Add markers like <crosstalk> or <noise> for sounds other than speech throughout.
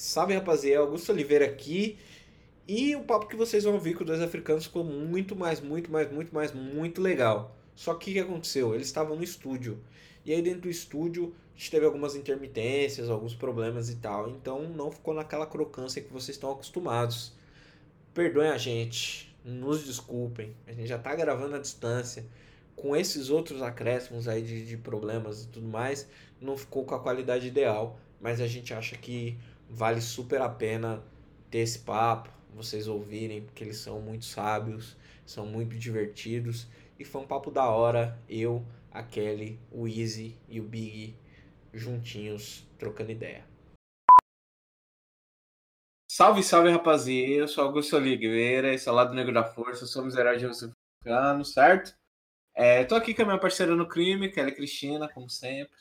Salve rapaziada, Augusto Oliveira aqui. E o papo que vocês vão ouvir com dois africanos ficou muito mais, muito mais, muito mais, muito legal. Só que o que aconteceu? Eles estavam no estúdio. E aí dentro do estúdio a gente teve algumas intermitências, alguns problemas e tal. Então não ficou naquela crocância que vocês estão acostumados. Perdoem a gente, nos desculpem. A gente já tá gravando à distância. Com esses outros acréscimos aí de, de problemas e tudo mais, não ficou com a qualidade ideal. Mas a gente acha que vale super a pena ter esse papo, vocês ouvirem, porque eles são muito sábios, são muito divertidos. E foi um papo da hora, eu, a Kelly, o Easy e o Big juntinhos, trocando ideia. Salve, salve, rapaziada. Eu sou Augusto Oliveira, esse é o Lado Negro da Força, somos heróis de africano, certo? É, tô aqui com a minha parceira no crime, Kelly Cristina, como sempre.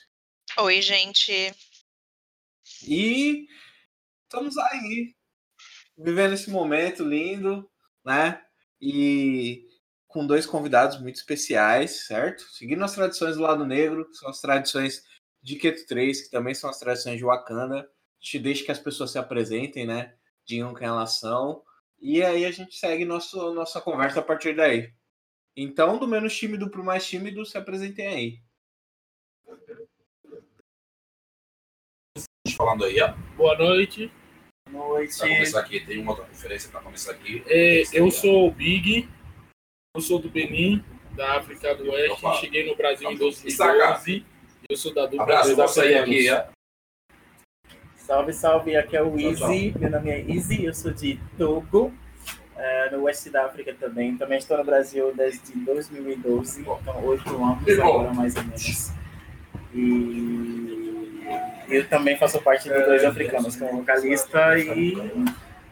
Oi, gente. E estamos aí, vivendo esse momento lindo, né? E com dois convidados muito especiais, certo? Seguindo as tradições do lado negro, são as tradições de Keto 3, que também são as tradições de Wakanda. Gente deixa que as pessoas se apresentem, né? Digam quem elas são. E aí a gente segue nosso, nossa conversa a partir daí. Então, do menos tímido para o mais tímido, se apresentem aí. Falando aí, ó. Boa noite. Boa noite. Para começar aqui, tem uma outra conferência para começar aqui. É, eu sou o Big, eu sou do Benin, da África do Oeste. Opa. Cheguei no Brasil em 2012. Eu sou da dupla Abraço, dos aqui, ó. Salve, salve, aqui é o Easy. Meu nome é Easy, eu sou de Togo, uh, no oeste da África também. Também estou no Brasil desde 2012, então oito anos <laughs> agora mais ou menos. E eu também faço parte dos dois africanos, como vocalista e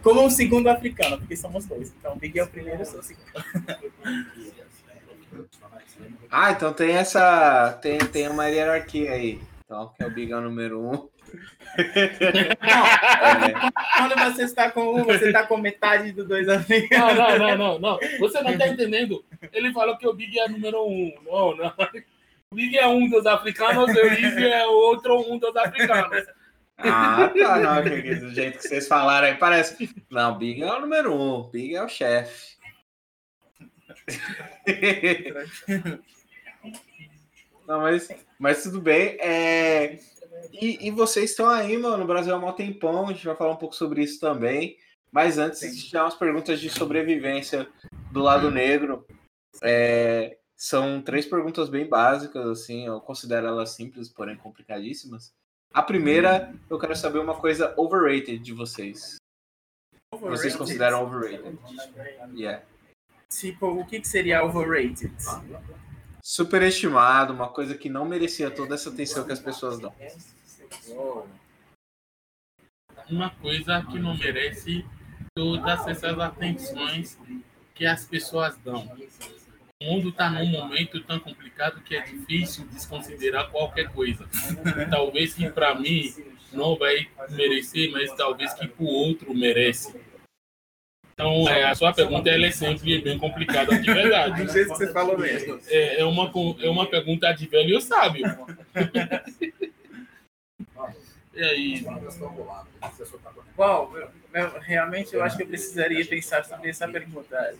como um segundo africano, porque somos dois. Então o Big é o primeiro, eu sou o segundo. Ah, então tem essa. Tem, tem uma hierarquia aí. Então, que é o Big é o número um. Não, Quando você está com um, você está com metade dos dois africanos. Não, não, não, não, não. Você não está entendendo. Ele falou que o Big é número um. Não, não. O Big é um dos africanos, o Big é outro um dos africanos. Ah, tá, não, do jeito que vocês falaram aí, parece. Não, Big é o número um, Big é o chefe. Não, mas, mas tudo bem. É... E, e vocês estão aí, mano, no Brasil há um tempão, a gente vai falar um pouco sobre isso também. Mas antes, já umas perguntas de sobrevivência do lado negro. É... São três perguntas bem básicas, assim, eu considero elas simples, porém complicadíssimas. A primeira, eu quero saber uma coisa overrated de vocês. Overrated? Vocês consideram overrated? Yeah. Tipo, o que, que seria overrated? Superestimado, uma coisa que não merecia toda essa atenção que as pessoas dão. Uma coisa que não merece todas essas atenções que as pessoas dão. O mundo está num momento tão complicado que é difícil desconsiderar qualquer coisa. Talvez que para mim não vai merecer, mas talvez que para o outro merece. Então, é, a sua pergunta ela é sempre bem complicada, de verdade. <laughs> Do jeito que você falou mesmo. É, é, uma, é uma pergunta de velho sábio. <laughs> e aí? Bom, realmente eu acho que eu precisaria pensar sobre essa pergunta.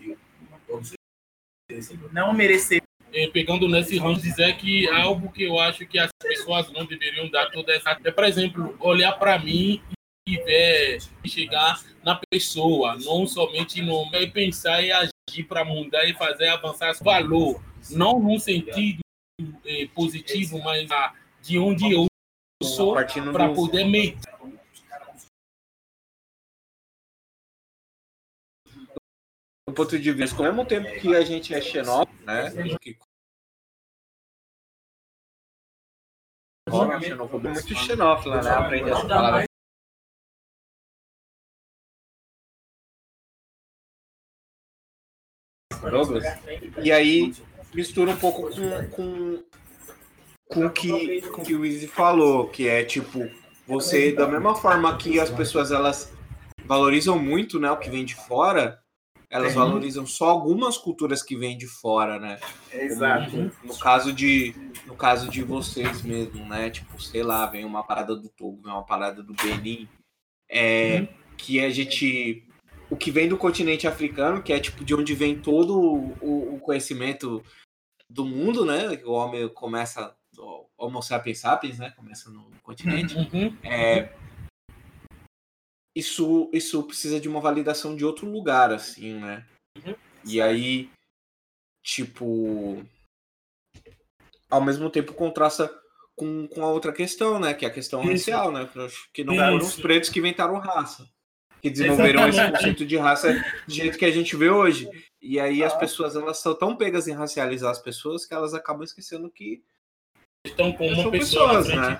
Não merecer. É, pegando nesse range, dizer que algo que eu acho que as pessoas não deveriam dar toda essa. É, por exemplo, olhar para mim tiver chegar na pessoa, não somente no é pensar e agir para mudar e fazer avançar esse valor, não no sentido eh, positivo, mas ah, de onde eu sou para poder medir. Do ponto de vista, ao mesmo tempo que a gente é xenófobo, né? Que... Xenofobia é muito xenófila, né? Aprende essa palavra Douglas. E aí mistura um pouco com, com, com, que, com que o Izzy falou, que é tipo, você, da mesma forma que as pessoas elas valorizam muito né, o que vem de fora, elas uhum. valorizam só algumas culturas que vêm de fora, né? Exato. No, no, caso de no caso de vocês mesmo, né? Tipo, sei lá, vem uma parada do Togo, vem uma parada do Benin, é, uhum. que a gente o que vem do continente africano, que é tipo de onde vem todo o, o conhecimento do mundo, né? O homem começa, o Homo sapiens sapiens, né? Começa no continente. Uhum. É, isso, isso precisa de uma validação de outro lugar, assim, né? Uhum. E aí, tipo, ao mesmo tempo contrasta com, com a outra questão, né? Que é a questão isso. racial, né? Que não foram os pretos que inventaram raça que desenvolveram esse conceito de raça do jeito que a gente vê hoje. E aí as pessoas elas são tão pegas em racializar as pessoas que elas acabam esquecendo que estão com uma pessoa pessoas, né?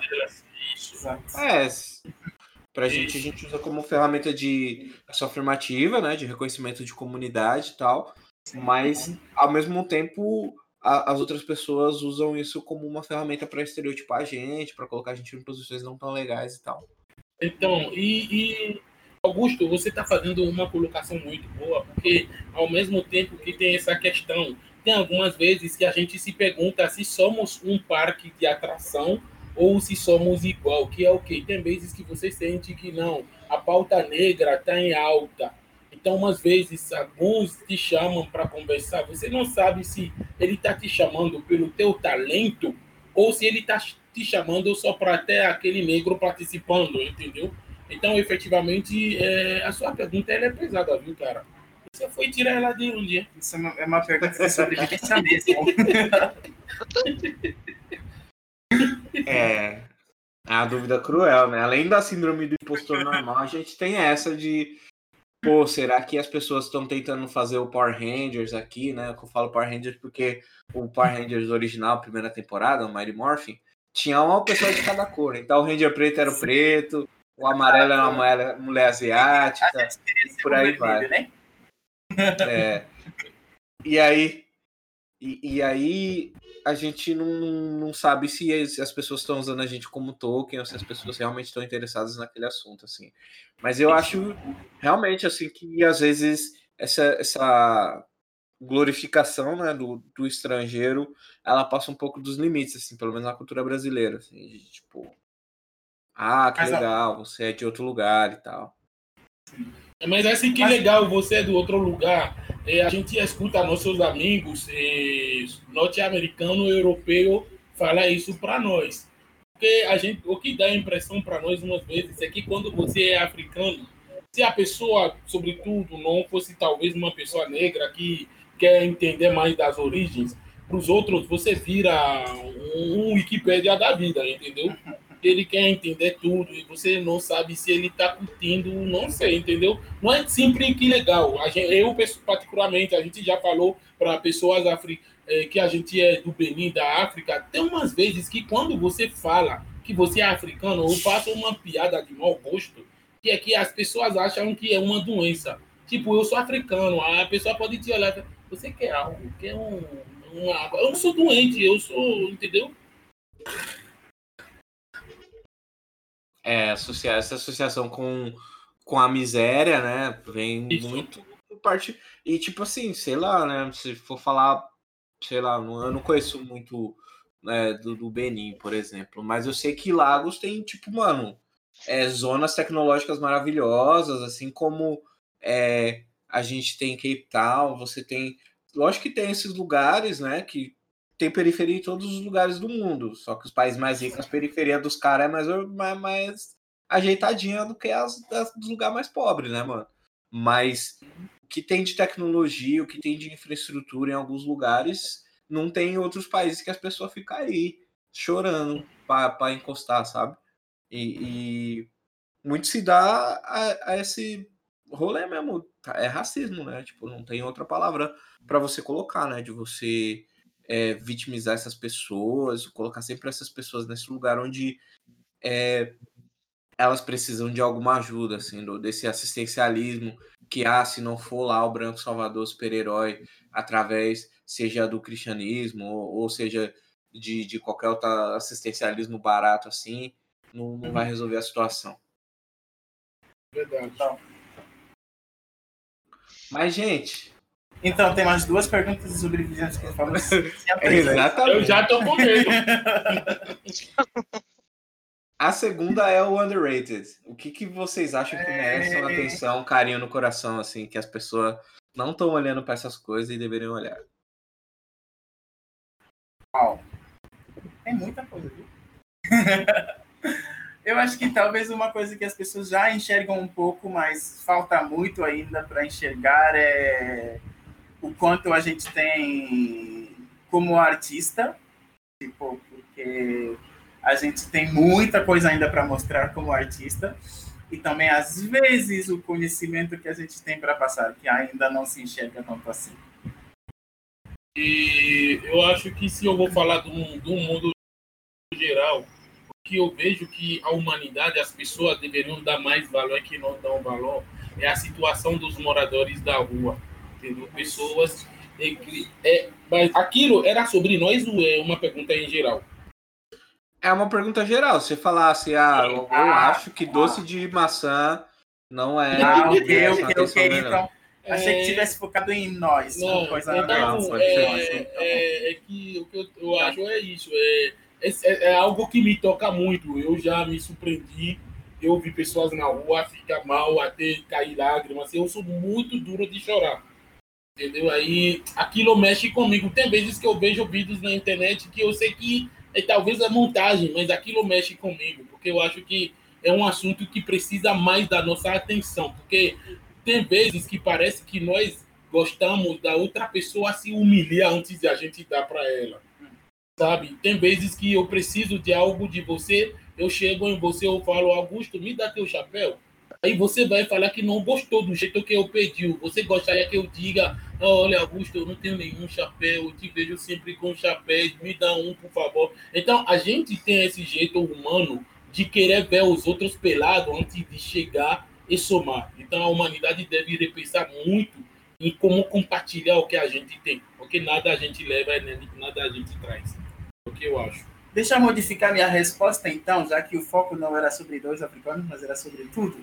É, pra gente a gente usa como ferramenta de ação afirmativa, né, de reconhecimento de comunidade e tal, mas ao mesmo tempo a, as outras pessoas usam isso como uma ferramenta para estereotipar a gente, para colocar a gente em posições não tão legais e tal. Então, e, e Augusto, você está fazendo uma colocação muito boa, porque ao mesmo tempo que tem essa questão, tem algumas vezes que a gente se pergunta se somos um parque de atração ou se somos igual, que é o quê? Tem vezes que você sente que não, a pauta negra está em alta. Então, umas vezes, alguns te chamam para conversar, você não sabe se ele está te chamando pelo teu talento ou se ele está te chamando só para ter aquele negro participando, entendeu? Então, efetivamente, é, a sua pergunta ela é pesada, viu, cara? Você foi tirar ela de onde? Isso é uma, é uma pergunta sobre sobrevivência mesmo. <laughs> <laughs> é. É a dúvida cruel, né? Além da síndrome do impostor normal, a gente tem essa de. Pô, será que as pessoas estão tentando fazer o Power Rangers aqui, né? Eu falo Power Rangers porque o Power Rangers original, primeira temporada, o Mighty Morphin, tinha uma pessoa de cada cor. Então o Ranger preto era o preto, o amarelo é uma mulher, mulher asiática, e por aí vai. Né? É. E aí, e, e, aí a gente não, não sabe se as pessoas estão usando a gente como token ou se as pessoas realmente estão interessadas naquele assunto, assim. Mas eu acho realmente assim que às vezes essa, essa glorificação né, do, do estrangeiro ela passa um pouco dos limites, assim, pelo menos na cultura brasileira. Assim, de, tipo, ah, que Mas, legal, você é de outro lugar e tal. Mas assim que Mas... legal, você é do outro lugar. É, a gente escuta nossos amigos é, norte-americano europeu falar isso para nós. Porque a gente, o que dá a impressão para nós umas vezes é que quando você é africano, se a pessoa, sobretudo, não fosse talvez uma pessoa negra que quer entender mais das origens, para os outros você vira um Wikipédia da vida, entendeu? Ele quer entender tudo e você não sabe se ele está curtindo, não sei, entendeu? Não é sempre que legal. Gente, eu, particularmente, a gente já falou para pessoas afri, é, que a gente é do Benin, da África, tem umas vezes que quando você fala que você é africano, eu faço uma piada de mau gosto, que é que as pessoas acham que é uma doença. Tipo, eu sou africano, a pessoa pode te olhar, você quer algo, quer um, uma... Eu não sou doente, eu sou, entendeu? É, associar essa associação com, com a miséria, né? Vem Isso. muito parte. E tipo assim, sei lá, né? Se for falar, sei lá, eu não conheço muito né, do, do Benin, por exemplo, mas eu sei que Lagos tem, tipo, mano, é, zonas tecnológicas maravilhosas, assim como é, a gente tem Cape Town, você tem. Lógico que tem esses lugares, né? Que tem periferia em todos os lugares do mundo. Só que os países mais ricos, a periferia dos caras é mais, mais, mais ajeitadinha do que as, as dos lugares mais pobres, né, mano? Mas o que tem de tecnologia, o que tem de infraestrutura em alguns lugares, não tem em outros países que as pessoas ficam aí chorando para encostar, sabe? E, e, muito se dá a, a esse rolê mesmo. É racismo, né? Tipo, não tem outra palavra para você colocar, né? De você é, vitimizar essas pessoas, colocar sempre essas pessoas nesse lugar onde é, elas precisam de alguma ajuda, assim, do, desse assistencialismo que ah, se não for lá o branco salvador super-herói através seja do cristianismo ou, ou seja de, de qualquer outro assistencialismo barato assim, não, não vai resolver a situação. Verdade. Então. Mas, gente, então, tem mais duas perguntas de sobrevivência que falam <laughs> Exatamente. Eu já tô com medo. <laughs> A segunda é o underrated. O que, que vocês acham que merece uma atenção, um carinho no coração, assim, que as pessoas não estão olhando para essas coisas e deveriam olhar? Uau. Tem muita coisa, viu? <laughs> Eu acho que talvez uma coisa que as pessoas já enxergam um pouco, mas falta muito ainda para enxergar é o quanto a gente tem como artista, tipo, porque a gente tem muita coisa ainda para mostrar como artista e também às vezes o conhecimento que a gente tem para passar que ainda não se enxerga tanto assim. E eu acho que se eu vou falar do, do mundo geral, que eu vejo que a humanidade, as pessoas deveriam dar mais valor que não dão valor é a situação dos moradores da rua, entendeu? Pessoas é, é, mas aquilo era sobre nós ou é uma pergunta em geral? É uma pergunta geral. Se falasse, ah, eu, ah, acho que doce de maçã não é. Ah, ok, ok, ok. Então, achei que é. tivesse focado em nós. Não, coisa então, não, é, é, é, que o que eu, eu acho é isso. É, é, é, algo que me toca muito. Eu já me surpreendi. Eu vi pessoas na rua ficar mal, até cair lágrimas. Eu sou muito duro de chorar. Entendeu? Aí aquilo mexe comigo. Tem vezes que eu vejo vídeos na internet que eu sei que é, talvez a montagem, mas aquilo mexe comigo, porque eu acho que é um assunto que precisa mais da nossa atenção, porque tem vezes que parece que nós gostamos da outra pessoa se humilhar antes de a gente dar para ela. Sabe? Tem vezes que eu preciso de algo de você, eu chego em você, eu falo, Augusto, me dá teu chapéu. Aí você vai falar que não gostou do jeito que eu pedi. Você gostaria que eu diga, olha, Augusto, eu não tenho nenhum chapéu, eu te vejo sempre com chapéus, me dá um, por favor. Então, a gente tem esse jeito humano de querer ver os outros pelados antes de chegar e somar. Então, a humanidade deve repensar muito em como compartilhar o que a gente tem, porque nada a gente leva, nada a gente traz. É o que eu acho. Deixa eu modificar minha resposta, então, já que o foco não era sobre dois africanos, mas era sobre tudo.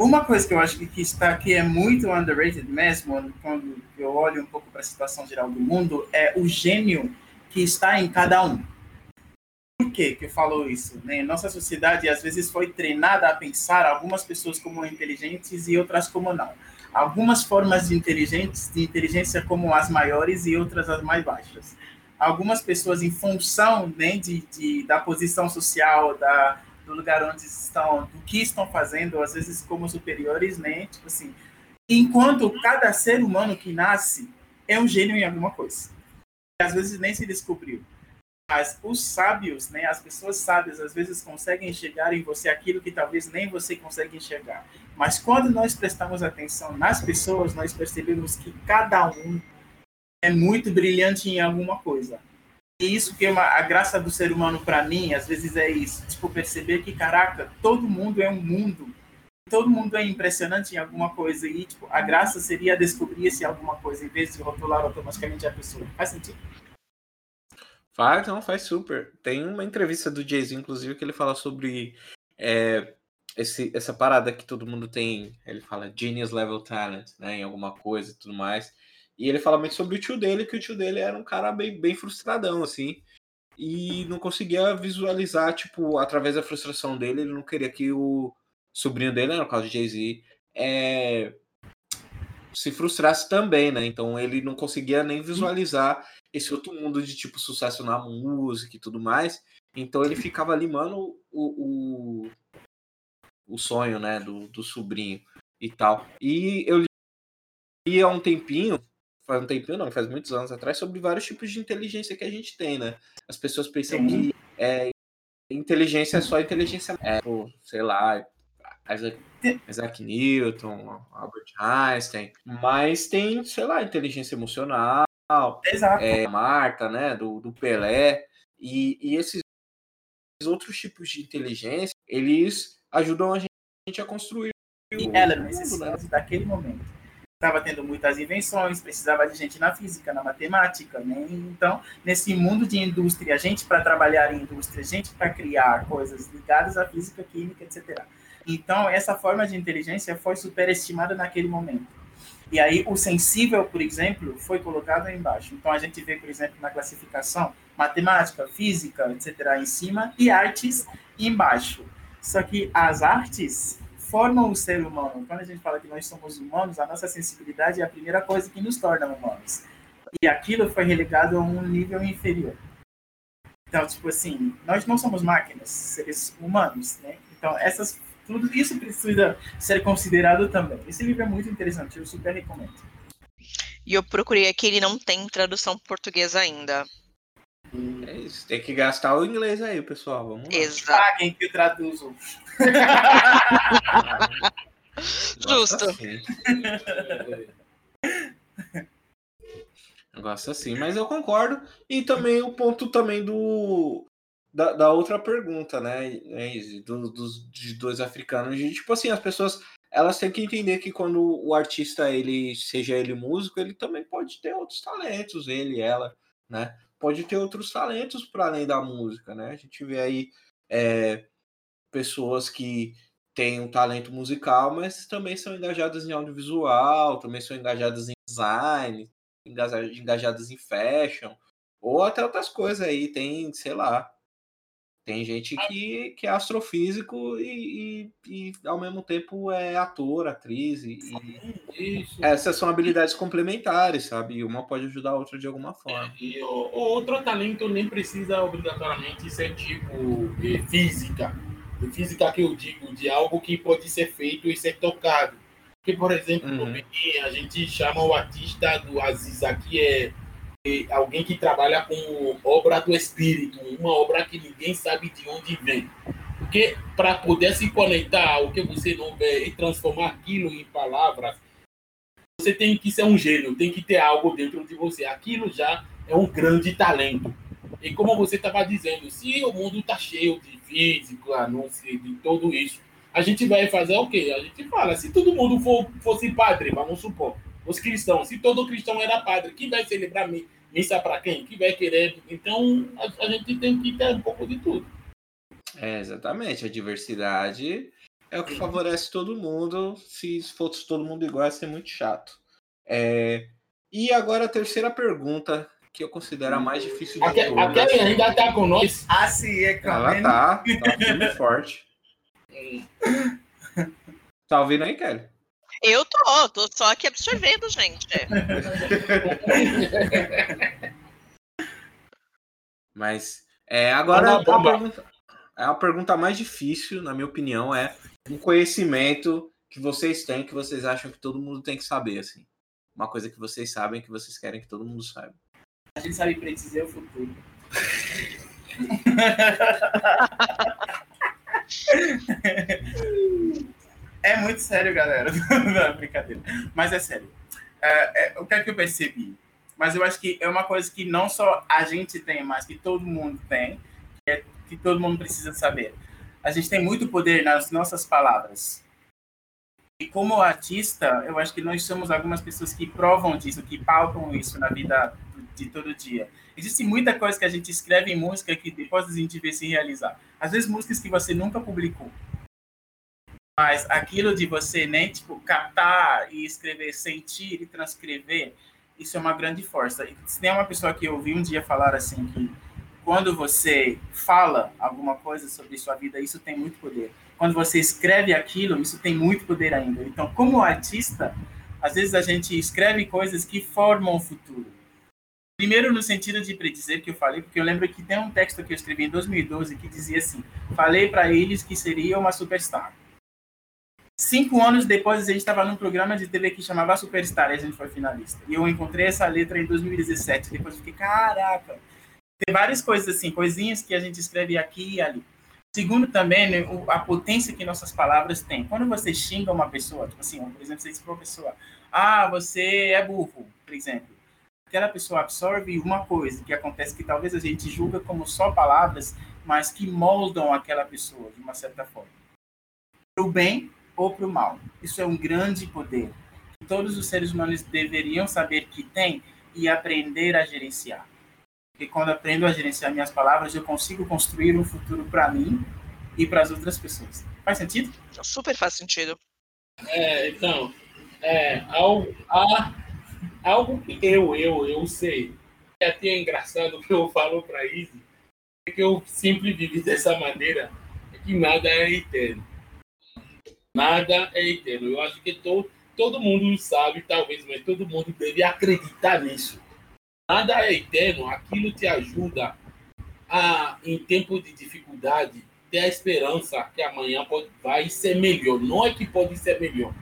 Uma coisa que eu acho que está aqui é muito underrated mesmo, quando eu olho um pouco para a situação geral do mundo, é o gênio que está em cada um. Por que que eu falo isso? Né? Nossa sociedade às vezes foi treinada a pensar algumas pessoas como inteligentes e outras como não. Algumas formas de inteligência, de inteligência como as maiores e outras as mais baixas. Algumas pessoas em função né, de, de da posição social, da, do lugar onde estão, do que estão fazendo, às vezes como superiores, né? Tipo assim, enquanto cada ser humano que nasce é um gênio em alguma coisa. Às vezes nem se descobriu. Mas os sábios, né, as pessoas sábias, às vezes conseguem enxergar em você aquilo que talvez nem você consegue enxergar. Mas quando nós prestamos atenção nas pessoas, nós percebemos que cada um é muito brilhante em alguma coisa. E isso que é uma, a graça do ser humano para mim, às vezes é isso, tipo perceber que caraca, todo mundo é um mundo. Todo mundo é impressionante em alguma coisa e tipo, a graça seria descobrir se alguma coisa em vez de rotular automaticamente a pessoa. Faz sentido? Faz, não, faz super. Tem uma entrevista do Jay-Z, inclusive, que ele fala sobre é, esse, essa parada que todo mundo tem. Ele fala genius level talent, né? Em alguma coisa e tudo mais. E ele fala muito sobre o tio dele, que o tio dele era um cara bem, bem frustradão, assim. E não conseguia visualizar, tipo, através da frustração dele, ele não queria que o sobrinho dele, né, no caso de Jay-Z, é, se frustrasse também, né? Então ele não conseguia nem visualizar esse outro mundo de tipo sucesso na música e tudo mais. Então ele ficava limando o, o, o sonho, né, do, do sobrinho e tal. E eu li há um tempinho faz um tempinho, não, faz muitos anos atrás, sobre vários tipos de inteligência que a gente tem, né? As pessoas pensam que é, inteligência é só inteligência, é, sei lá, Isaac, Isaac Newton, Albert Einstein, mas tem, sei lá, inteligência emocional, Exato. É, Marta, né, do, do Pelé, e, e esses outros tipos de inteligência, eles ajudam a gente a construir e ela necessita daquele momento estava tendo muitas invenções, precisava de gente na física, na matemática, né? Então, nesse mundo de indústria, gente para trabalhar em indústria, gente para criar coisas ligadas à física, química, etc. Então, essa forma de inteligência foi superestimada naquele momento. E aí, o sensível, por exemplo, foi colocado embaixo. Então, a gente vê, por exemplo, na classificação, matemática, física, etc., em cima, e artes embaixo. Só que as artes formam o ser humano. Quando a gente fala que nós somos humanos, a nossa sensibilidade é a primeira coisa que nos torna humanos. E aquilo foi relegado a um nível inferior. Então, tipo assim, nós não somos máquinas, seres humanos, né? Então, essas, tudo isso precisa ser considerado também. Esse livro é muito interessante, eu super recomendo. E eu procurei aqui, ele não tem tradução portuguesa ainda. É isso, tem que gastar o inglês aí, pessoal. Vamos lá. Exato. Paguem que eu traduzo. Justo. Assim. Gosto assim, mas eu concordo. E também o ponto também do da, da outra pergunta, né, Izzy? do, dos de dois africanos, tipo assim, as pessoas elas têm que entender que quando o artista ele seja ele músico, ele também pode ter outros talentos, ele, ela, né? Pode ter outros talentos para além da música, né? A gente vê aí é, pessoas que têm um talento musical, mas também são engajadas em audiovisual, também são engajadas em design, engajadas em fashion, ou até outras coisas aí, tem, sei lá, tem gente que, que é astrofísico e, e, e ao mesmo tempo é ator, atriz, e, e Isso. essas são habilidades complementares, sabe? Uma pode ajudar a outra de alguma forma. E o, o outro talento nem precisa obrigatoriamente ser tipo de física. Física que eu digo, de algo que pode ser feito e ser tocado. Porque, por exemplo, Uhum. no Benin, a gente chama o artista do Aziz aqui é, é alguém que trabalha com obra do espírito, uma obra que ninguém sabe de onde vem. Porque para poder se conectar ao que você não vê e transformar aquilo em palavras, você tem que ser um gênio, tem que ter algo dentro de você. Aquilo já é um grande talento. E como você estava dizendo, se o mundo está cheio de físico, anúncio, de tudo isso, a gente vai fazer o quê? A gente fala, se todo mundo for, fosse padre, vamos supor, os cristãos, se todo cristão era padre, quem vai celebrar mi- missa para quem? Quem vai querer? Então, a, a gente tem que ter um pouco de tudo. É, exatamente. A diversidade é o que favorece todo mundo. Se fosse todo mundo igual, ia ser muito chato. É, E agora a terceira pergunta, que eu considero a mais difícil de A, Ke- a todas. Kelly ainda está com nós. Assim é Ela comendo. tá, tá firme e forte. <laughs> Tá ouvindo aí, Kelly? Eu tô, tô só aqui absorvendo, gente. <laughs> Mas é, agora a pergunta, a pergunta mais difícil, na minha opinião, é um conhecimento que vocês têm, que vocês acham que todo mundo tem que saber, assim. Uma coisa que vocês sabem, que vocês querem que todo mundo saiba. A gente sabe predizer o futuro. É muito sério, galera. <laughs> Não, brincadeira. Mas é sério. É, é, o que é que eu percebi? Mas eu acho que é uma coisa que não só a gente tem, mas que todo mundo tem, que, é, que todo mundo precisa saber. A gente tem muito poder nas nossas palavras. E como artista, eu acho que nós somos algumas pessoas que provam disso, que palpam isso na vida de todo dia. Existe muita coisa que a gente escreve em música que depois a gente vê se realizar. Às vezes músicas que você nunca publicou. Mas aquilo de você nem tipo captar e escrever, sentir e transcrever, isso é uma grande força. Se tem uma pessoa que eu ouvi um dia falar assim que quando você fala alguma coisa sobre sua vida, isso tem muito poder. Quando você escreve aquilo, isso tem muito poder ainda. Então, como artista, às vezes a gente escreve coisas que formam o futuro. Primeiro, no sentido de predizer que eu falei, porque eu lembro que tem um texto que eu escrevi em 2012 que dizia assim: Falei para eles que seria uma superstar. Cinco anos depois, a gente estava num programa de TV que chamava Superstar e a gente foi finalista. E eu encontrei essa letra em 2017. Depois fiquei, caraca. Tem várias coisas assim, coisinhas que a gente escreve aqui e ali. Segundo, também, né, a potência que nossas palavras têm. Quando você xinga uma pessoa, tipo assim, por exemplo, você diz para uma pessoa, ah, você é burro, por exemplo. Aquela pessoa absorve uma coisa que acontece que talvez a gente julga como só palavras, mas que moldam aquela pessoa de uma certa forma. Para o bem ou para o mal. Isso é um grande poder. que Todos os seres humanos deveriam saber que tem e aprender a gerenciar. Porque quando aprendo a gerenciar minhas palavras, eu consigo construir um futuro para mim e para as outras pessoas. Faz sentido? Super faz sentido. É, então, é, algo, há, algo que eu, eu, eu sei. É até engraçado que eu falo para Izzy, é que eu sempre vivi dessa maneira. que nada é eterno. Nada é eterno. Eu acho que to, todo mundo sabe, talvez, mas todo mundo deve acreditar nisso. Nada é eterno. Aquilo te ajuda a, em tempo de dificuldade, ter a esperança que amanhã pode, vai ser melhor. Não é que pode ser melhor.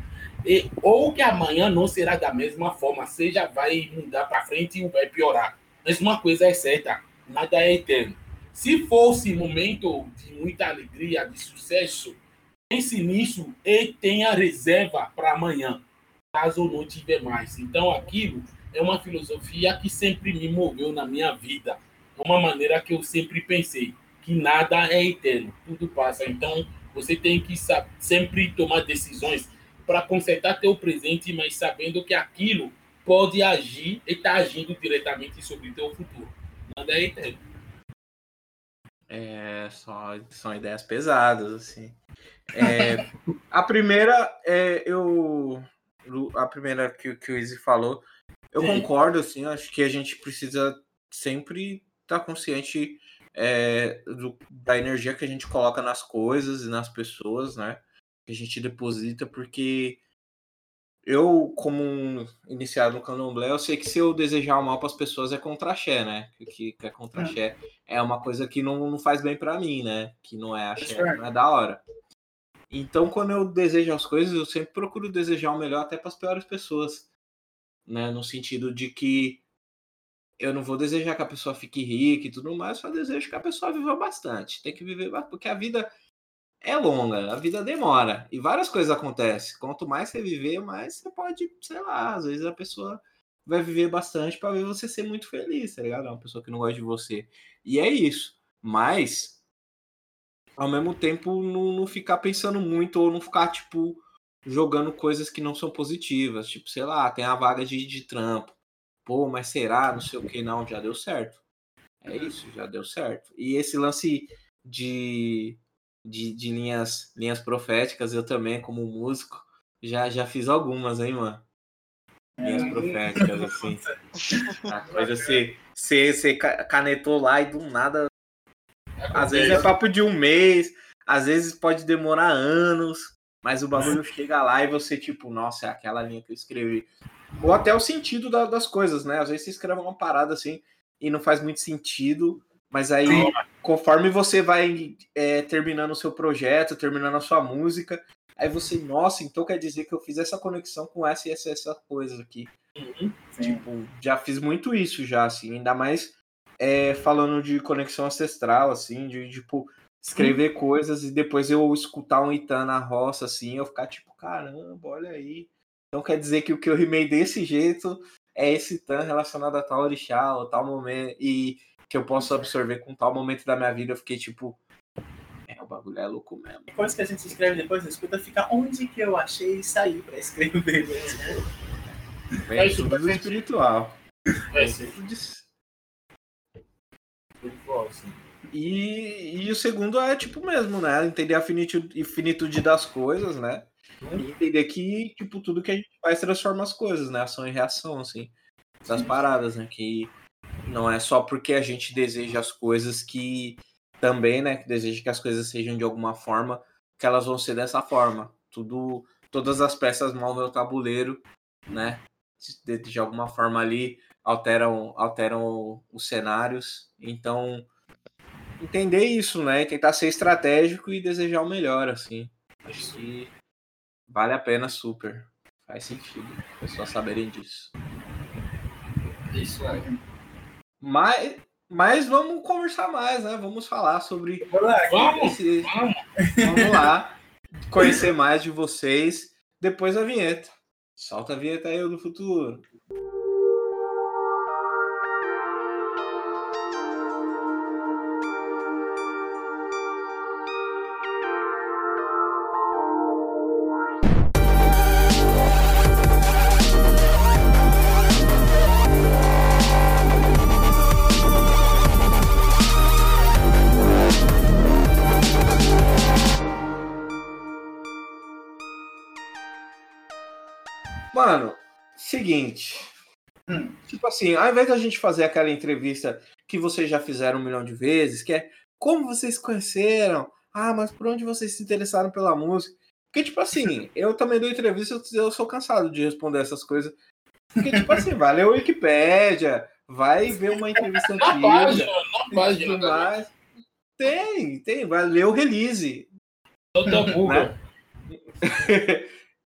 E, ou que amanhã não será da mesma forma, seja vai mudar para frente e vai piorar. Mas uma coisa é certa, nada é eterno. Se fosse momento de muita alegria, de sucesso, pense nisso e tenha reserva para amanhã, caso não tiver mais. Então aquilo é uma filosofia que sempre me moveu na minha vida. É uma maneira que eu sempre pensei que nada é eterno, tudo passa. Então, você tem que sempre tomar decisões para consertar teu presente, mas sabendo que aquilo pode agir e está agindo diretamente sobre teu futuro. Nada é eterno. É, só, são ideias pesadas, assim. É, a primeira, é, eu. A primeira que, que o Izzy falou, eu Sim. concordo, assim, acho que a gente precisa sempre estar tá consciente é, do, da energia que a gente coloca nas coisas e nas pessoas, né? Que a gente deposita, porque eu, como um iniciado no candomblé, eu sei que se eu desejar o mal para as pessoas é contra-axé, né? Que, que é contra-axé é. é uma coisa que não, não faz bem para mim, né? Que não é axé, não é da hora. Então, quando eu desejo as coisas, eu sempre procuro desejar o melhor até para as piores pessoas, né? No sentido de que eu não vou desejar que a pessoa fique rica e tudo mais, só desejo que a pessoa viva bastante. Tem que viver bastante, porque a vida é longa, a vida demora e várias coisas acontecem. Quanto mais você viver, mais você pode, sei lá, às vezes a pessoa vai viver bastante para ver você ser muito feliz, tá ligado? É uma pessoa que não gosta de você. E é isso. Mas ao mesmo tempo não, não ficar pensando muito ou não ficar tipo jogando coisas que não são positivas, tipo, sei lá, tem a vaga de, de trampo pô, mas será? Não sei o que, não, já deu certo. É isso, já deu certo. E esse lance de, de, de linhas, linhas proféticas, eu também, como músico, já, já fiz algumas, hein, mano? Linhas proféticas, assim. <laughs> A coisa você, você, você canetou lá e do nada. Às vezes é papo de um mês, às vezes pode demorar anos, mas o bagulho <laughs> chega lá e você, tipo, nossa, é aquela linha que eu escrevi ou até o sentido da, das coisas, né? Às vezes você escreve uma parada assim e não faz muito sentido, mas aí Sim. conforme você vai é, terminando o seu projeto, terminando a sua música, aí você, nossa, então quer dizer que eu fiz essa conexão com essa e essa, essa coisa aqui. Uhum. Tipo, já fiz muito isso já, assim, ainda mais é, falando de conexão ancestral, assim, de tipo escrever coisas e depois eu escutar um Itan na roça, assim, eu ficar tipo, caramba, olha aí. Então quer dizer que o que eu rimei desse jeito é esse tan relacionado a tal orixá, ou tal momento, e que eu posso absorver com tal momento da minha vida. Eu fiquei tipo, é, o bagulho é louco mesmo. Depois que a gente escreve, depois escuta, fica onde que eu achei e saí pra escrever. É, é tudo espiritual. É, espiritual, sim. E, e o segundo é tipo mesmo, né? Entender a finitude das coisas, né? E entender que, tipo, tudo que a gente faz transforma as coisas, né? Ação e reação, assim. Das Sim. paradas, né? Que não é só porque a gente deseja as coisas que também, né? Que deseja que as coisas sejam de alguma forma, que elas vão ser dessa forma. Tudo, todas as peças movem o tabuleiro, né? De, de alguma forma ali alteram, alteram os cenários. Então, entender isso, né? Tentar ser estratégico e desejar o melhor, assim. Acho que Vale a pena super. Faz sentido. Pessoas saberem disso. Isso aí. Mas, mas vamos conversar mais, né? Vamos falar sobre. Vamos, esse... vamos. vamos lá. Conhecer mais de vocês depois da vinheta. Solta a vinheta aí do futuro. Seguinte. Hum. Tipo assim, ao invés da gente fazer aquela entrevista que vocês já fizeram um milhão de vezes, que é como vocês conheceram, ah, mas por onde vocês se interessaram pela música? Porque, tipo assim, <laughs> eu também dou entrevista, eu sou cansado de responder essas coisas. Porque, <laughs> tipo assim, vai ler o Wikipédia, vai ver uma entrevista Na antiga. página, na página. tudo mais. Tem, tem, vai ler o release. Google. Né? <laughs>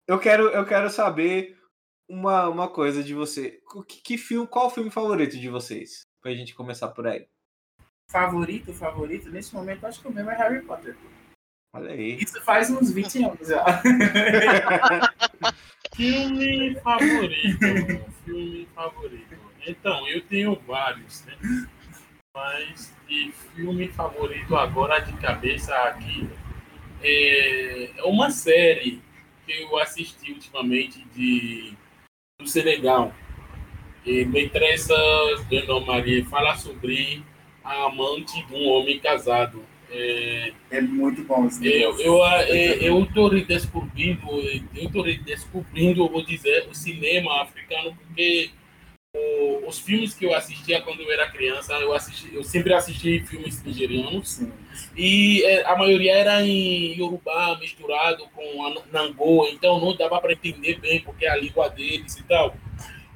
eu, quero, eu quero saber uma, uma coisa de você. Que, que filme, qual o filme favorito de vocês? Pra gente começar por aí. Favorito, favorito, nesse momento acho que o meu é Harry Potter. Olha aí. Isso faz uns 20 anos já. <laughs> Filme favorito. Filme favorito. Então, eu tenho vários, né? Mas de filme favorito agora de cabeça aqui é uma série que eu assisti ultimamente de do Senegal. E me interessa, Dona Maria, falar sobre a amante de um homem casado. É, É muito bom esse eu, eu, eh, eu estou redescobrindo, eu estou redescobrindo, eu vou dizer, o cinema africano, porque o- os filmes que eu assistia quando eu era criança, eu, assisti, eu sempre assisti filmes nigerianos, e eh, a maioria era em Yorubá, misturado com Nangô, então não dava para entender bem, porque é a língua deles e tal.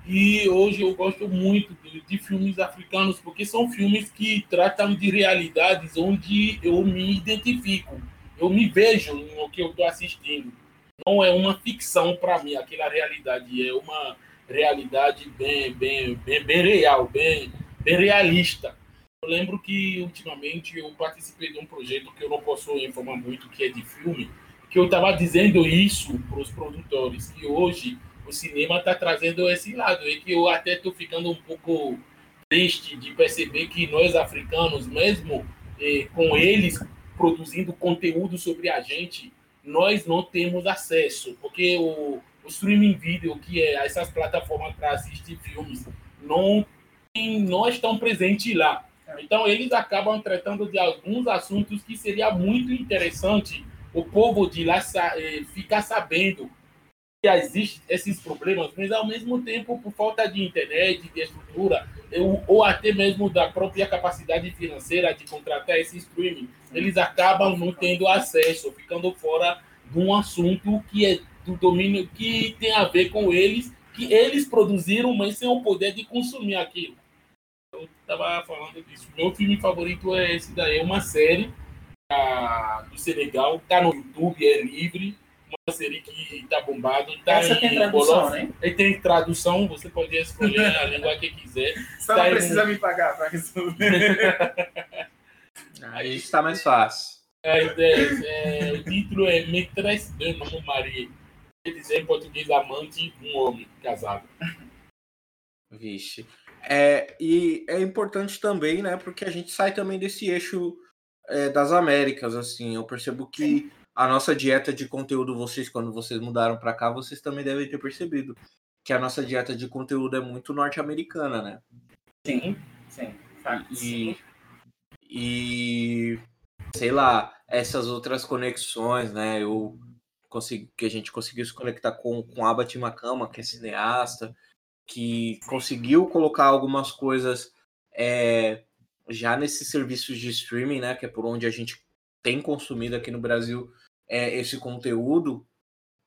E hoje eu gosto muito de, de filmes africanos, porque são filmes que tratam de realidades onde eu me identifico, eu me vejo no que eu estou assistindo. Não é uma ficção para mim, aquela realidade, é uma realidade bem, bem, bem, bem real, bem, bem realista. Eu lembro que ultimamente eu participei de um projeto que eu não posso informar muito, que é de filme, que eu estava dizendo isso para os produtores, que hoje o cinema está trazendo esse lado, e que eu até estou ficando um pouco triste de perceber que nós africanos, mesmo eh, com eles produzindo conteúdo sobre a gente, nós não temos acesso, porque o, o streaming video, que é essas plataformas para assistir filmes, não, não estão presentes lá. Então, eles acabam tratando de alguns assuntos que seria muito interessante o povo de lá eh, ficar sabendo que existem esses problemas, mas ao mesmo tempo, por falta de internet, de estrutura, ou até mesmo da própria capacidade financeira de contratar esse streaming, eles acabam não tendo acesso, ficando fora de um assunto que é do domínio que tem a ver com eles, que eles produziram, mas sem o poder de consumir aquilo. Eu estava falando disso. Meu filme favorito é esse daí, é uma série ah, do Senegal, tá no YouTube, é livre, uma série que tá bombado, tá Essa tem em tradução, né? Ele tem tradução, você pode escolher a <laughs> língua que quiser. Só Tá não precisa me pagar para resolver. Aí está mais fácil. É, é, é, o título é Maîtresse homme marié. Quer dizer em português, amante de um homem casado. <laughs> Vixe. É, e é importante também, né? Porque a gente sai também desse eixo é, das Américas, assim. Eu percebo que a nossa dieta de conteúdo, vocês, quando vocês mudaram para cá, vocês também devem ter percebido que a nossa dieta de conteúdo é muito norte-americana, né? Sim, sim. fato. E, e sei lá, essas outras conexões, né? Eu que a gente conseguiu se conectar com, com Abat Makama, que é cineasta, que conseguiu colocar algumas coisas é, já nesses serviços de streaming, né? Que é por onde a gente tem consumido aqui no Brasil é, esse conteúdo.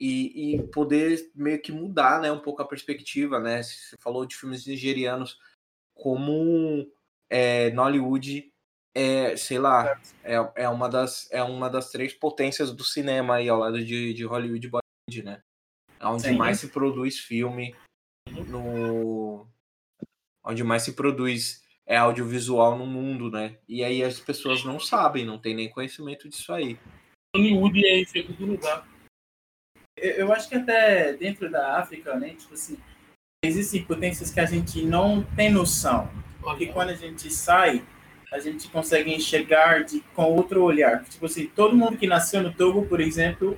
E, e poder meio que mudar né, um pouco a perspectiva, né? Você falou de filmes nigerianos como é, Nollywood é, sei lá, é, é, uma das, é uma das três potências do cinema aí ao lado de, de Hollywood e Bollywood, né? É onde Sim. mais se produz filme no. Onde mais se produz é audiovisual no mundo, né? E aí as pessoas não sabem, não tem nem conhecimento disso aí. Hollywood é em segundo lugar. Eu, eu acho que até dentro da África, né? Tipo assim, existem potências que a gente não tem noção. Porque quando a gente sai, a gente consegue enxergar de, com outro olhar. Tipo assim, todo mundo que nasceu no Togo, por exemplo,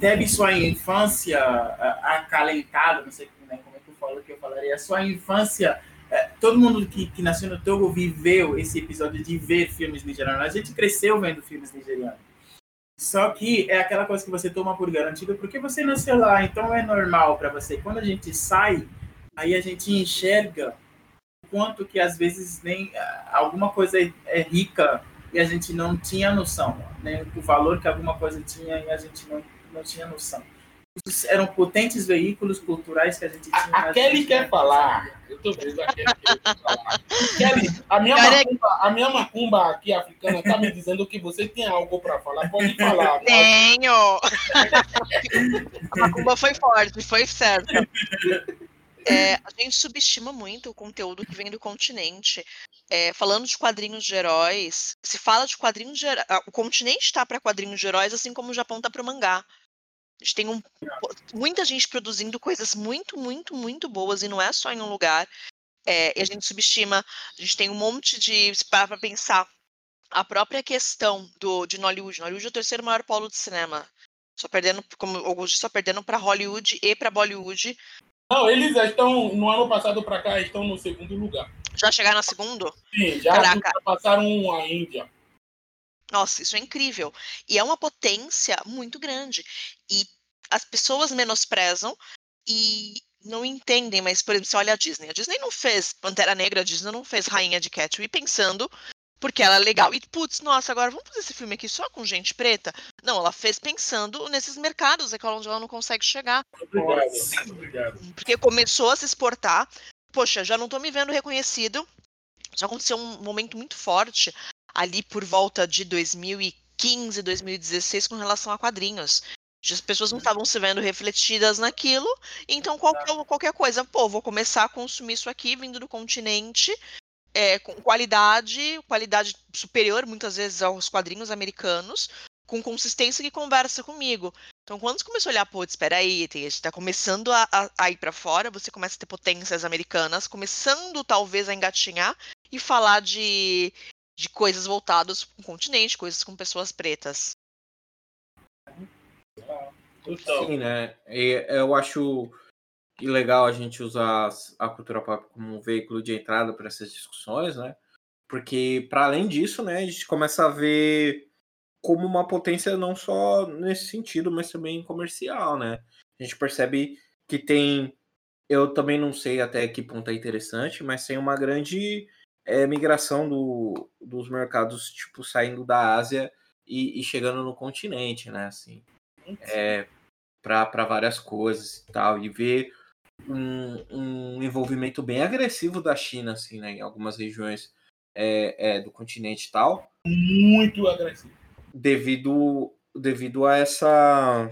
teve sua infância ah, acalentada, não sei né, como é que eu falo que eu falaria, sua infância. eh, todo mundo que, que nasceu no Togo viveu esse episódio de ver filmes nigerianos. A gente cresceu vendo filmes nigerianos. Só que é aquela coisa que você toma por garantido porque você nasceu lá, então é normal para você. Quando a gente sai, aí a gente enxerga quanto que às vezes nem ah, alguma coisa é, é rica e a gente não tinha noção, né? O valor que alguma coisa tinha e a gente não, não tinha noção. Isso eram potentes veículos culturais que a gente tinha. A Kelly quer falar. Eu tô vendo a Kelly quer falar. Kelly, a minha, macumba, a minha macumba aqui africana tá me dizendo que você tem algo para falar. Pode falar. <laughs> Tenho! <laughs> a macumba foi forte, foi certa. É, a gente subestima muito o conteúdo que vem do continente. É, falando de quadrinhos de heróis, se fala de quadrinhos de heróis. O continente está para quadrinhos de heróis, assim como o Japão está para o mangá. A gente tem um, muita gente produzindo coisas muito, muito, muito boas e não é só em um lugar. É, e a gente subestima, a gente tem um monte de. para pensar, a própria questão do, de Nollywood. Nollywood é o terceiro maior polo de cinema. Só perdendo, como só perdendo para Hollywood e para Bollywood. Não, eles estão, no ano passado para cá, estão no segundo lugar. Já chegaram no segundo? Sim, já passaram a Índia. Nossa, isso é incrível. E é uma potência muito grande. E as pessoas menosprezam e não entendem, mas, por exemplo, você olha a Disney. A Disney não fez Pantera Negra, a Disney não fez Rainha de Catwoman pensando porque ela é legal. E, putz, nossa, agora vamos fazer esse filme aqui só com gente preta? Não, ela fez pensando nesses mercados é onde ela não consegue chegar. Obrigado. Obrigado. Porque começou a se exportar. Poxa, já não tô me vendo reconhecido. Já aconteceu um momento muito forte ali por volta de 2015, 2016 com relação a quadrinhos. As pessoas não estavam se vendo refletidas naquilo, então qualquer, qualquer coisa, pô, vou começar a consumir isso aqui vindo do continente, é, com qualidade, qualidade superior muitas vezes aos quadrinhos americanos, com consistência que conversa comigo. Então, quando você começou a olhar, pô, espera aí, a gente tá começando a, a, a ir para fora, você começa a ter potências americanas, começando talvez a engatinhar e falar de de coisas voltadas para o continente, coisas com pessoas pretas. Sim, né? Eu acho legal a gente usar a cultura pop como um veículo de entrada para essas discussões, né? Porque, para além disso, né, a gente começa a ver como uma potência não só nesse sentido, mas também comercial, né? A gente percebe que tem. Eu também não sei até que ponto é interessante, mas tem uma grande é migração do, dos mercados, tipo, saindo da Ásia e, e chegando no continente, né? Assim, é, para várias coisas e tal. E ver um, um envolvimento bem agressivo da China, assim, né? Em algumas regiões é, é, do continente e tal. Muito agressivo. Devido, devido a essa.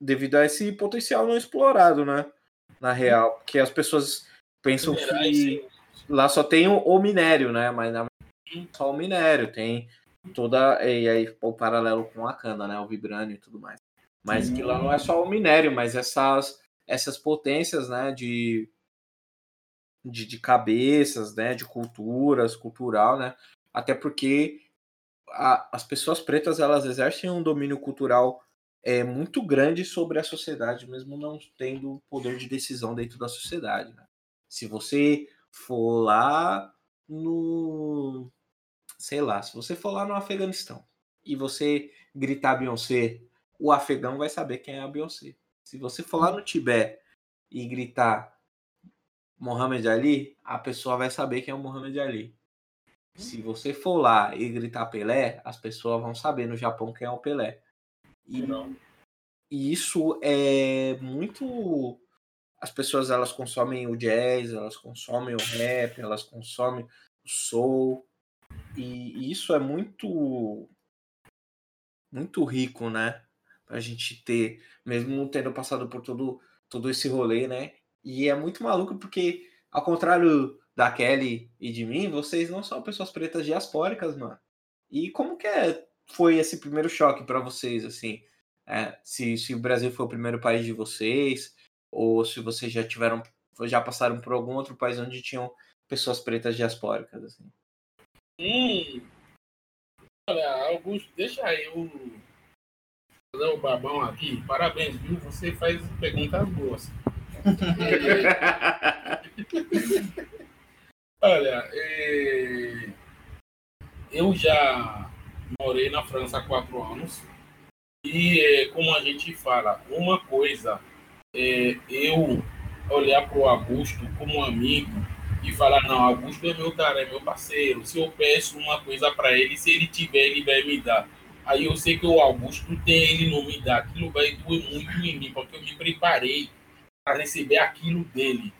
Devido a esse potencial não explorado, né? Na real. Que as pessoas pensam que lá só tem o, o minério, né? Mas na só o minério, tem toda. E aí o paralelo com a cana, né? O vibrânio e tudo mais. Mas que lá não é só o minério, mas essas, essas potências, né? De, de, de cabeças, né? De culturas, cultural, né? Até porque a, as pessoas pretas elas exercem um domínio cultural é muito grande sobre a sociedade, mesmo não tendo poder de decisão dentro da sociedade. Né? Se você for lá no. Sei lá, se você for lá no Afeganistão e você gritar Beyoncé, o afegão vai saber quem é a Beyoncé. Se você for lá no Tibete e gritar Mohamed Ali, a pessoa vai saber quem é o Mohamed Ali. Se você for lá e gritar Pelé, as pessoas vão saber no Japão quem é o Pelé. E, e isso é muito as pessoas elas consomem o jazz, elas consomem o rap, elas consomem o soul. E, isso é muito muito rico, né? Pra gente ter, mesmo tendo passado por todo, todo esse rolê, né? E é muito maluco porque, ao contrário da Kelly e de mim, vocês não são pessoas pretas diaspóricas, mano. E como que é, foi esse primeiro choque para vocês, assim? É, se, se o Brasil foi o primeiro país de vocês, ou se vocês já tiveram, já passaram por algum outro país onde tinham pessoas pretas diaspóricas, assim. Hum. Olha, Augusto, deixa eu fazer o babão aqui. Parabéns, viu? Você faz perguntas boas. <laughs> Olha, é... eu já morei na França há quatro anos e, é, como a gente fala, uma coisa é, eu olhar para o Augusto como um amigo e falar, não, Augusto é meu cara, é meu parceiro. Se eu peço uma coisa para ele, se ele tiver, ele vai me dar. Aí eu sei que o Augusto tem, ele não me dá. Aquilo vai doer muito em mim, porque eu me preparei para receber aquilo dele.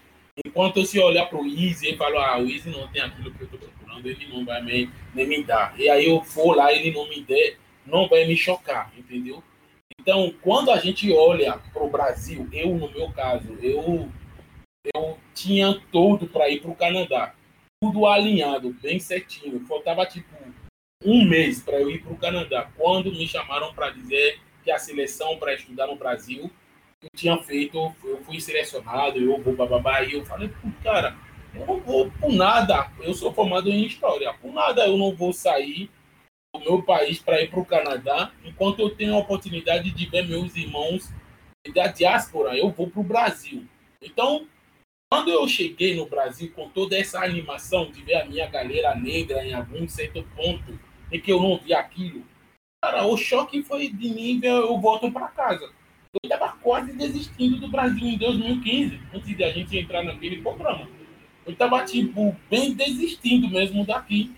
Enquanto eu se olhar para o Easy e falo, ah, o Easy não tem aquilo que eu estou procurando, ele não vai me, nem me dar. E aí eu for lá, ele não me der, não vai me chocar, entendeu? Então, quando a gente olha para o Brasil, eu, no meu caso, eu, eu tinha tudo para ir para o Canadá. Tudo alinhado, bem certinho. Faltava, tipo, um mês para eu ir para o Canadá. Quando me chamaram para dizer que a seleção para estudar no Brasil eu tinha feito, eu fui selecionado, eu vou bababá, e eu falei, cara, eu não vou por nada, eu sou formado em história, por nada eu não vou sair do meu país para ir para o Canadá, enquanto eu tenho a oportunidade de ver meus irmãos da diáspora, eu vou para o Brasil. Então, quando eu cheguei no Brasil com toda essa animação de ver a minha galera negra em algum certo ponto, em que eu não vi aquilo, cara, o choque foi de nível, eu volto para casa eu estava quase desistindo do Brasil em 2015, antes de a gente entrar naquele programa. Eu estava, tipo, bem desistindo mesmo daqui.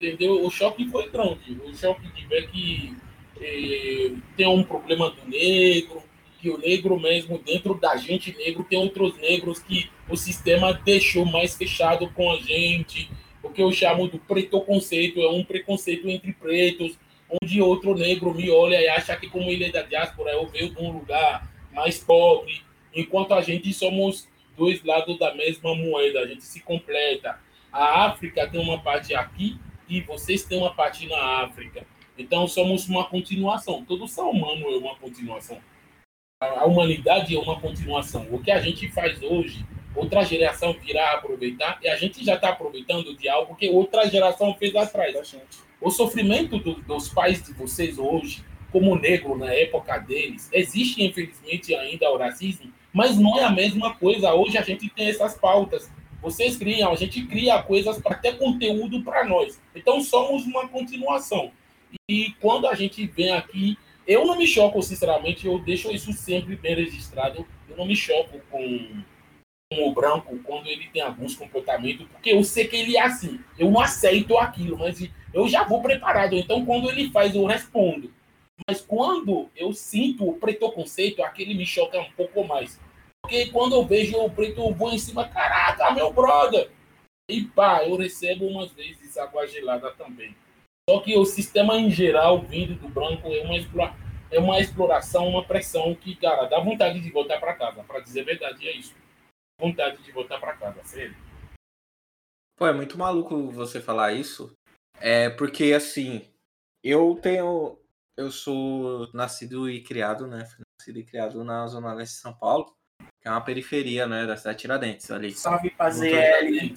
Entendeu? O choque foi grande. O choque de ver que eh, tem um problema do negro, que o negro mesmo, dentro da gente negro, tem outros negros que o sistema deixou mais fechado com a gente. O que eu chamo do preto conceito, é um preconceito entre pretos, onde outro negro me olha e acha que como ele é da diáspora, eu venho de um lugar mais pobre, enquanto a gente somos dois lados da mesma moeda, a gente se completa. A África tem uma parte aqui e vocês têm uma parte na África. Então somos uma continuação. Todo ser humano é uma continuação. A humanidade é uma continuação. O que a gente faz hoje, outra geração virá aproveitar e a gente já está aproveitando de algo que outra geração fez atrás. O sofrimento do, dos pais de vocês hoje, como negro na época deles, existe infelizmente ainda o racismo, mas não é a mesma coisa. Hoje a gente tem essas pautas. Vocês criam, a gente cria coisas para ter conteúdo para nós. Então somos uma continuação. E quando a gente vem aqui, eu não me choco, sinceramente, eu deixo isso sempre bem registrado. Eu não me choco com com o branco quando ele tem alguns comportamentos, porque eu sei que ele é assim. Eu não aceito aquilo, mas eu já vou preparado. Então, quando ele faz, eu respondo. Mas quando eu sinto o preconceito, aquele me choca um pouco mais. Porque quando eu vejo o preto, eu vou em cima, caraca, meu brother! E pá, eu recebo umas vezes água gelada também. Só que o sistema em geral, vindo do branco, é uma, explora... é uma exploração, uma pressão que, cara, dá vontade de voltar para casa. Para dizer a verdade, é isso vontade de voltar para casa, sério. Pô, é muito maluco você falar isso. É porque assim, eu tenho. Eu sou nascido e criado, né? Nascido e criado na Zona Leste de São Paulo, que é uma periferia, né? Da cidade de Tiradentes ali. Salve fazer.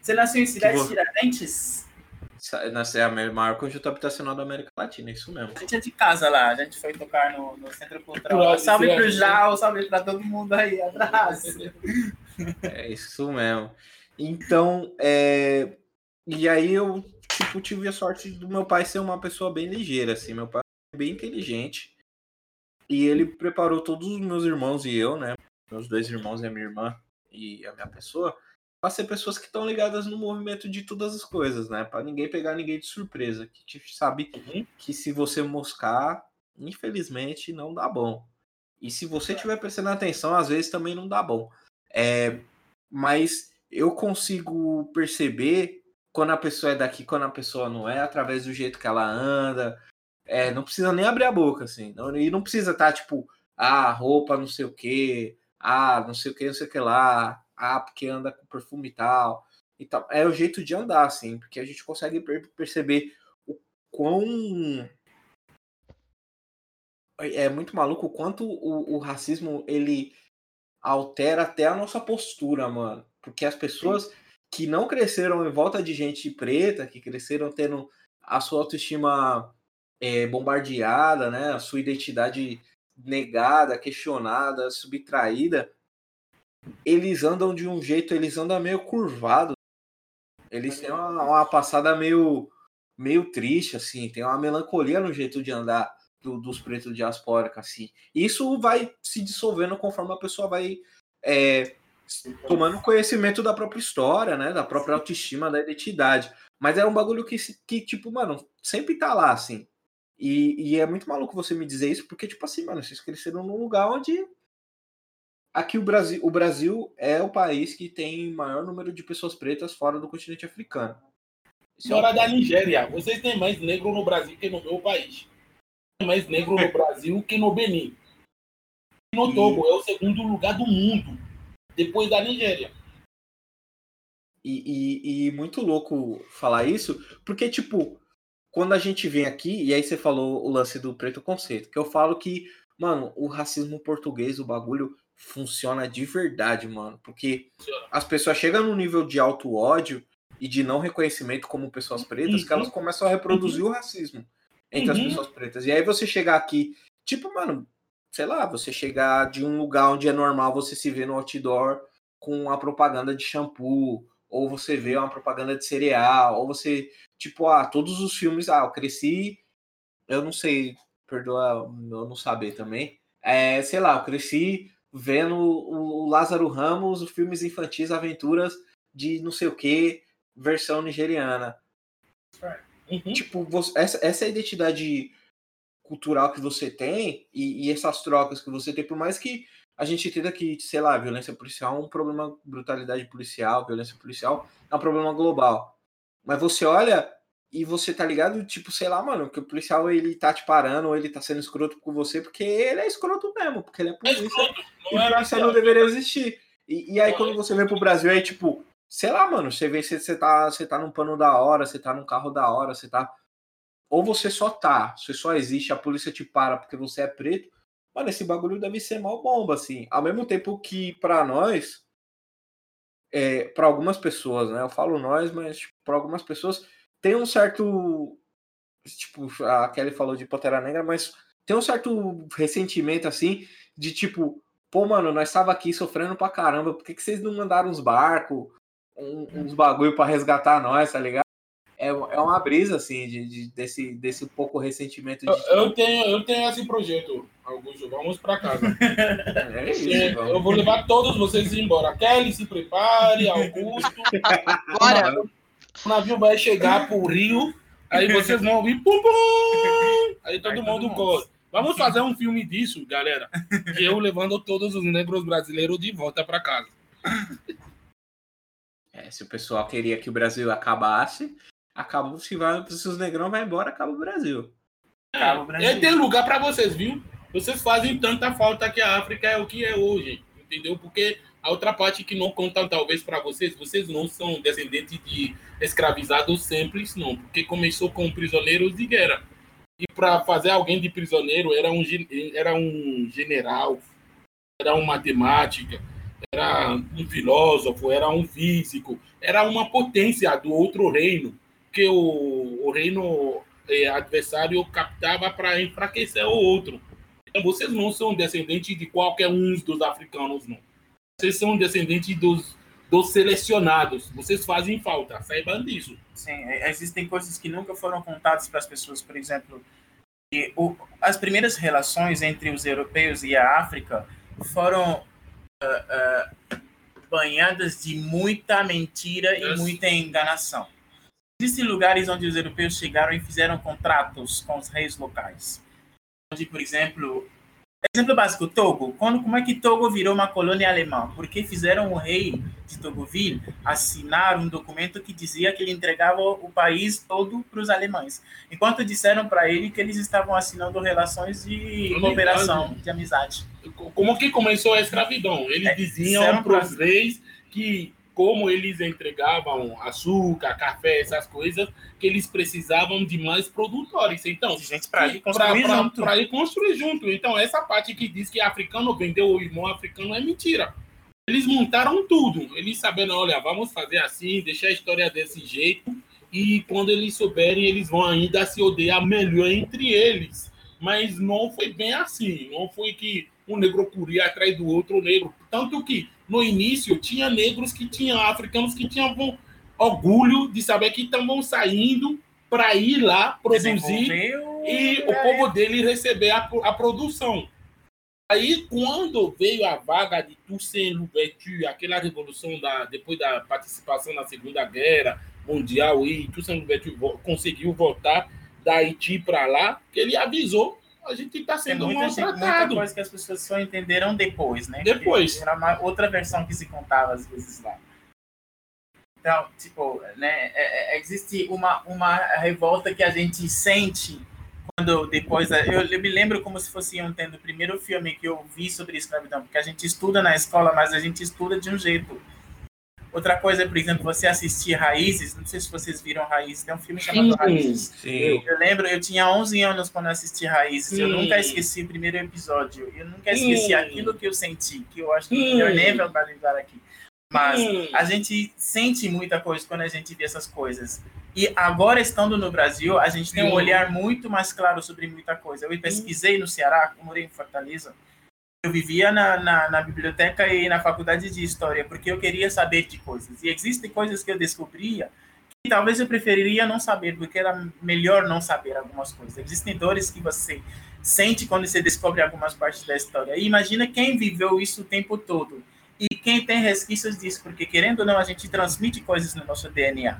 Você nasceu em cidade de Tiradentes? Nasceu é a maior conjunto habitacional da América Latina, isso mesmo. A gente é de casa lá, a gente foi tocar no, no Centro Cultural. salve pro Jal, salve pra todo mundo aí, abraço. <laughs> É isso mesmo. Então, é... e aí eu tipo, tive a sorte do meu pai ser uma pessoa bem ligeira, assim. Meu pai é bem inteligente. E ele preparou todos os meus irmãos e eu, né? Meus dois irmãos e a minha irmã e a minha pessoa, para ser pessoas que estão ligadas no movimento de todas as coisas, né? Para ninguém pegar ninguém de surpresa. Que te sabe uhum. que se você moscar, infelizmente, não dá bom. E se você estiver prestando atenção, às vezes também não dá bom. É, mas eu consigo perceber quando a pessoa é daqui, quando a pessoa não é, através do jeito que ela anda. É, não precisa nem abrir a boca, assim. Não, e não precisa estar, tá, tipo, ah, roupa não sei o que, ah, não sei o que, não sei o que lá, ah, porque anda com perfume e tal. É o jeito de andar, assim, porque a gente consegue perceber o quão. É muito maluco o quanto o, o racismo ele altera até a nossa postura, mano. Porque as pessoas que não cresceram em volta de gente preta, que cresceram tendo a sua autoestima é, bombardeada, né? A sua identidade negada, questionada, subtraída, eles andam de um jeito, eles andam meio curvado. Eles têm uma, uma passada meio meio triste, assim, tem uma melancolia no jeito de andar do, dos pretos diaspóricos, assim. Isso vai se dissolvendo conforme a pessoa vai é, tomando conhecimento da própria história, né? Da própria autoestima, da identidade. Mas é um bagulho que, que tipo, mano, sempre tá lá, assim. E, e é muito maluco você me dizer isso, porque, tipo assim, mano, vocês cresceram num lugar onde. Aqui o Brasil, o Brasil é o país que tem maior número de pessoas pretas fora do continente africano. Senhora da Nigéria, vocês têm mais negro no Brasil que no meu país. Mais negro no Brasil que no Benin. No Togo, é o segundo lugar do mundo, depois da Nigéria. E, e, e, muito louco falar isso, porque, tipo, quando a gente vem aqui, e aí você falou o lance do preto conceito, que eu falo que, mano, o racismo português, o bagulho funciona de verdade, mano. Porque as pessoas chegam num nível de alto ódio e de não reconhecimento como pessoas pretas uhum. que elas começam a reproduzir uhum. o racismo entre uhum. as pessoas pretas. E aí você chegar aqui, tipo, mano, sei lá, você chegar de um lugar onde é normal você se ver no outdoor com a propaganda de shampoo ou você vê uma propaganda de cereal, ou você, tipo, ah, todos os filmes, ah, eu cresci, eu não sei, perdoa eu não saber também, é, sei lá, eu cresci vendo o Lázaro Ramos, os filmes infantis, aventuras de não sei o que, versão nigeriana. Uhum. Tipo, você, essa, essa é identidade cultural que você tem e, e, essas trocas que você tem, por mais que a gente entenda que, sei lá, violência policial é um problema, brutalidade policial, violência policial é um problema global. Mas você olha e você tá ligado, tipo, sei lá, mano, que o policial ele tá te parando ou ele tá sendo escroto com você porque ele é escroto mesmo, porque ele é, é polícia é e a polícia não deveria existir. E, e aí quando você vem pro Brasil, aí tipo, sei lá, mano, você vê se você tá, você tá num pano da hora, você tá num carro da hora, você tá. Ou você só tá, você só existe, a polícia te para porque você é preto, Mano, esse bagulho deve ser mal bomba, assim. Ao mesmo tempo que, para nós, é, para algumas pessoas, né? Eu falo nós, mas tipo, para algumas pessoas tem um certo. Tipo, a Kelly falou de Pantera Negra, mas tem um certo ressentimento, assim, de tipo, pô, mano, nós estava aqui sofrendo pra caramba, por que, que vocês não mandaram uns barcos, um, uns bagulho para resgatar nós, tá ligado? é, é uma brisa, assim, de, de desse, desse pouco ressentimento. De... Eu, eu, tenho, eu tenho esse projeto, Augusto. Vamos para casa. <laughs> É isso, eu vou levar todos vocês embora. Kelly, se prepare, Augusto. <laughs> Bora. O navio vai chegar pro Rio, aí vocês vão ouvir pum, pum, aí todo aí mundo corre. Vamos fazer um filme disso, galera. Eu levando todos os negros brasileiros de volta para casa. É, se o pessoal queria que o Brasil acabasse, acabou, se, vai, se os negrão vai embora, acaba o Brasil. Acaba o Brasil. É, tem lugar para vocês, viu? Vocês fazem tanta falta que a África é o que é hoje, entendeu? Porque a outra parte que não conta talvez para vocês, vocês não são descendentes de escravizados simples, não, porque começou com prisioneiros de guerra. E para fazer alguém de prisioneiro era um, era um general, era um matemática, era um filósofo, era um físico, era uma potência do outro reino que o, o reino é, adversário captava para enfraquecer o outro. Então, vocês não são descendentes de qualquer um dos africanos, não. Vocês são descendentes dos, dos selecionados. Vocês fazem falta, saibam disso. Sim, existem coisas que nunca foram contadas para as pessoas. Por exemplo, o, as primeiras relações entre os europeus e a África foram uh, uh, banhadas de muita mentira e muita enganação. Existem lugares onde os europeus chegaram e fizeram contratos com os reis locais. Onde, por exemplo, exemplo básico, Togo. Quando, como é que Togo virou uma colônia alemã? Porque fizeram o rei de Togoville assinar um documento que dizia que ele entregava o país todo para os alemães. Enquanto disseram para ele que eles estavam assinando relações de cooperação, de amizade. Como que começou a escravidão? Eles é, diziam para os reis que como eles entregavam açúcar, café, essas coisas, que eles precisavam de mais produtores. Então, para ir ir construir junto. Então, essa parte que diz que africano vendeu o irmão africano é mentira. Eles montaram tudo. Eles sabendo, olha, vamos fazer assim, deixar a história desse jeito. E quando eles souberem, eles vão ainda se odiar melhor entre eles. Mas não foi bem assim. Não foi que um negro corria atrás do outro negro. Tanto que no início, tinha negros que tinham, africanos que tinham orgulho de saber que estavam saindo para ir lá produzir e o povo dele receber a, a produção. Aí, quando veio a vaga de Toussaint Louverture, aquela revolução da, depois da participação na Segunda Guerra Mundial, e Toussaint Louverture conseguiu voltar da Haiti para lá, que ele avisou a gente está sendo muita, maltratado. Muita coisa que as pessoas só entenderam depois, né? Depois. Era uma outra versão que se contava às vezes lá. Então, tipo, né, é, é, existe uma, uma revolta que a gente sente quando depois. Eu, eu, me lembro como se fosse ontem o primeiro filme que eu vi sobre escravidão, porque a gente estuda na escola, mas a gente estuda de um jeito. Outra coisa, por exemplo, você assistir Raízes, não sei se vocês viram Raízes, tem um filme chamado sim, Raízes. Sim. Eu lembro, eu tinha 11 anos quando assisti Raízes, sim. eu nunca esqueci o primeiro episódio, eu nunca esqueci aquilo que eu senti, que eu acho que eu nem vou validar aqui. Mas a gente sente muita coisa quando a gente vê essas coisas. E agora, estando no Brasil, a gente tem um olhar muito mais claro sobre muita coisa. Eu pesquisei no Ceará, eu morei em Fortaleza, eu vivia na, na, na, biblioteca e na faculdade de história porque eu queria saber de coisas. E existem coisas que eu descobria que talvez eu preferiria não saber, porque era melhor não saber algumas coisas. Existem dores que você sente quando você descobre algumas partes da história. E imagina quem viveu isso o tempo todo e quem tem resquícios disso, porque querendo ou não, a gente transmite coisas no nosso DNA.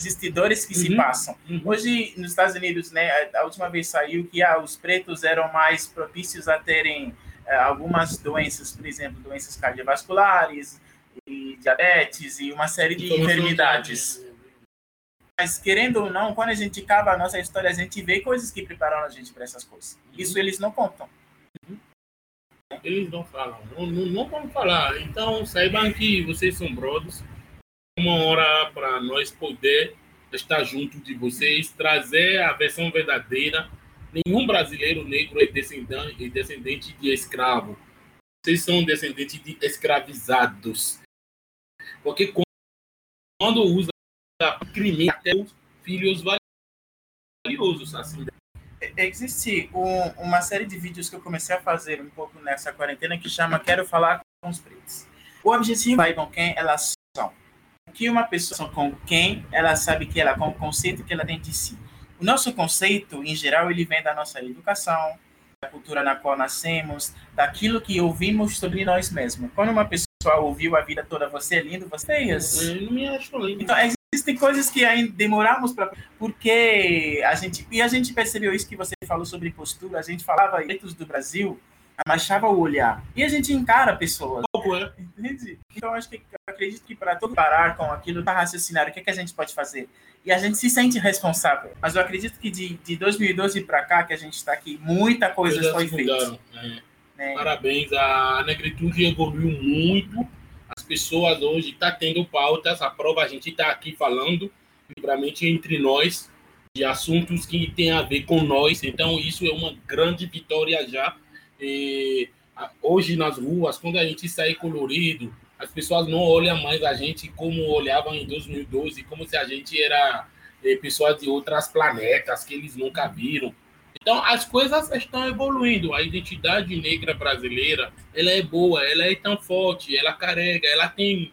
Existem dores que uhum. se passam. Uhum. Hoje, nos Estados Unidos, né, a última vez saiu que ah, os pretos eram mais propícios a terem algumas doenças, por exemplo, doenças cardiovasculares, e diabetes e uma série de enfermidades. Mas, querendo ou não, quando a gente cava a nossa história, a gente vê coisas que prepararam a gente para essas coisas. Isso eles não contam. Eles não falam, não, não, não vão falar. Então, saibam que vocês são brothers. Uma hora para nós poder estar junto de vocês, trazer a versão verdadeira nenhum brasileiro negro é descendente, é descendente de escravo. Vocês são descendentes de escravizados. Porque quando usa crime até os filhos valiosos, assim. É, existe um, uma série de vídeos que eu comecei a fazer um pouco nessa quarentena que chama Quero Falar com os Pretos. O objetivo vai com quem elas são. Que uma pessoa com quem ela sabe que ela, com o conceito que ela tem de si. O nosso conceito, em geral, ele vem da nossa educação, da cultura na qual nascemos, daquilo que ouvimos sobre nós mesmos. Quando uma pessoa ouviu a vida toda, você é lindo, você é isso. Eu não me acho lindo. Então, existem coisas que ainda demoramos para porque a gente e a gente percebeu isso que você falou sobre postura a gente falava pretos do Brasil abaixava o olhar e a gente encara pessoas é. entende então acho que acredito que para todo parar com aquilo tá raciocinar o que, é que a gente pode fazer e a gente se sente responsável. Mas eu acredito que de, de 2012 para cá, que a gente está aqui, muita coisa foi feita. Né? É. Parabéns, a negritude evoluiu muito. As pessoas hoje estão tá tendo pautas, a prova a gente está aqui falando livremente entre nós de assuntos que têm a ver com nós. Então, isso é uma grande vitória já. E, hoje nas ruas, quando a gente sai colorido, as pessoas não olham mais a gente como olhavam em 2012, como se a gente era é, pessoas de outras planetas que eles nunca viram. Então, as coisas estão evoluindo. A identidade negra brasileira, ela é boa, ela é tão forte, ela carrega, ela tem...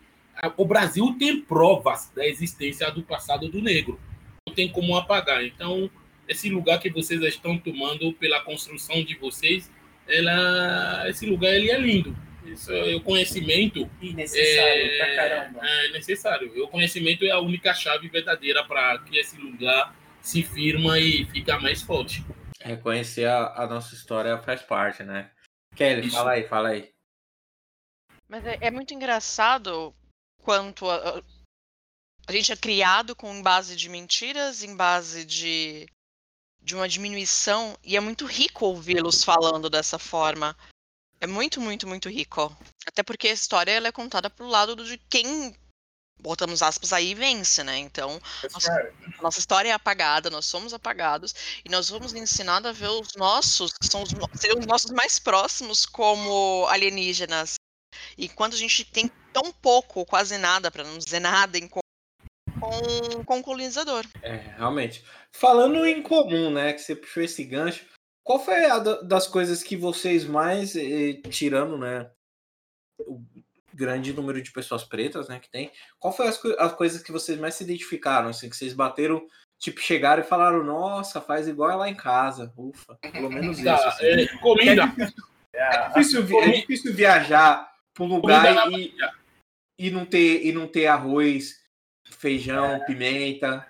O Brasil tem provas da existência do passado do negro. Não tem como apagar. Então, esse lugar que vocês estão tomando pela construção de vocês, ela, esse lugar ele é lindo. Isso, é o conhecimento. E necessário é, pra caramba. É necessário. O conhecimento é a única chave verdadeira para que esse lugar se firma e fica mais forte. Reconhecer a, a nossa história faz parte, né? Kelly, Isso. fala aí, fala aí. Mas é, é muito engraçado quanto a, a, gente é criado com base de mentiras, em base de, de uma diminuição, e é muito rico ouvi-los falando dessa forma. É muito, muito, muito rico. Até porque a história ela é contada pro lado de quem, botamos aspas aí, vence, né? Então, nossa, nossa, história é apagada, nós somos apagados, e nós vamos ensinados a ver os nossos, que são os, os nossos mais próximos, como alienígenas. E quando a gente tem tão pouco, quase nada, para não dizer nada, em com, com o colonizador. É, realmente. Falando em comum, né, que você puxou esse gancho, qual foi a das coisas que vocês mais, eh, tirando, né, o grande número de pessoas pretas, né, que tem, qual foi as, as coisas que vocês mais se identificaram, assim, que vocês bateram, tipo, chegaram e falaram, nossa, faz igual lá em casa, ufa, pelo menos tá, isso. Assim. É, comida. É difícil, vi- é difícil viajar para um lugar e, e, não ter, e não ter arroz, feijão, pimenta,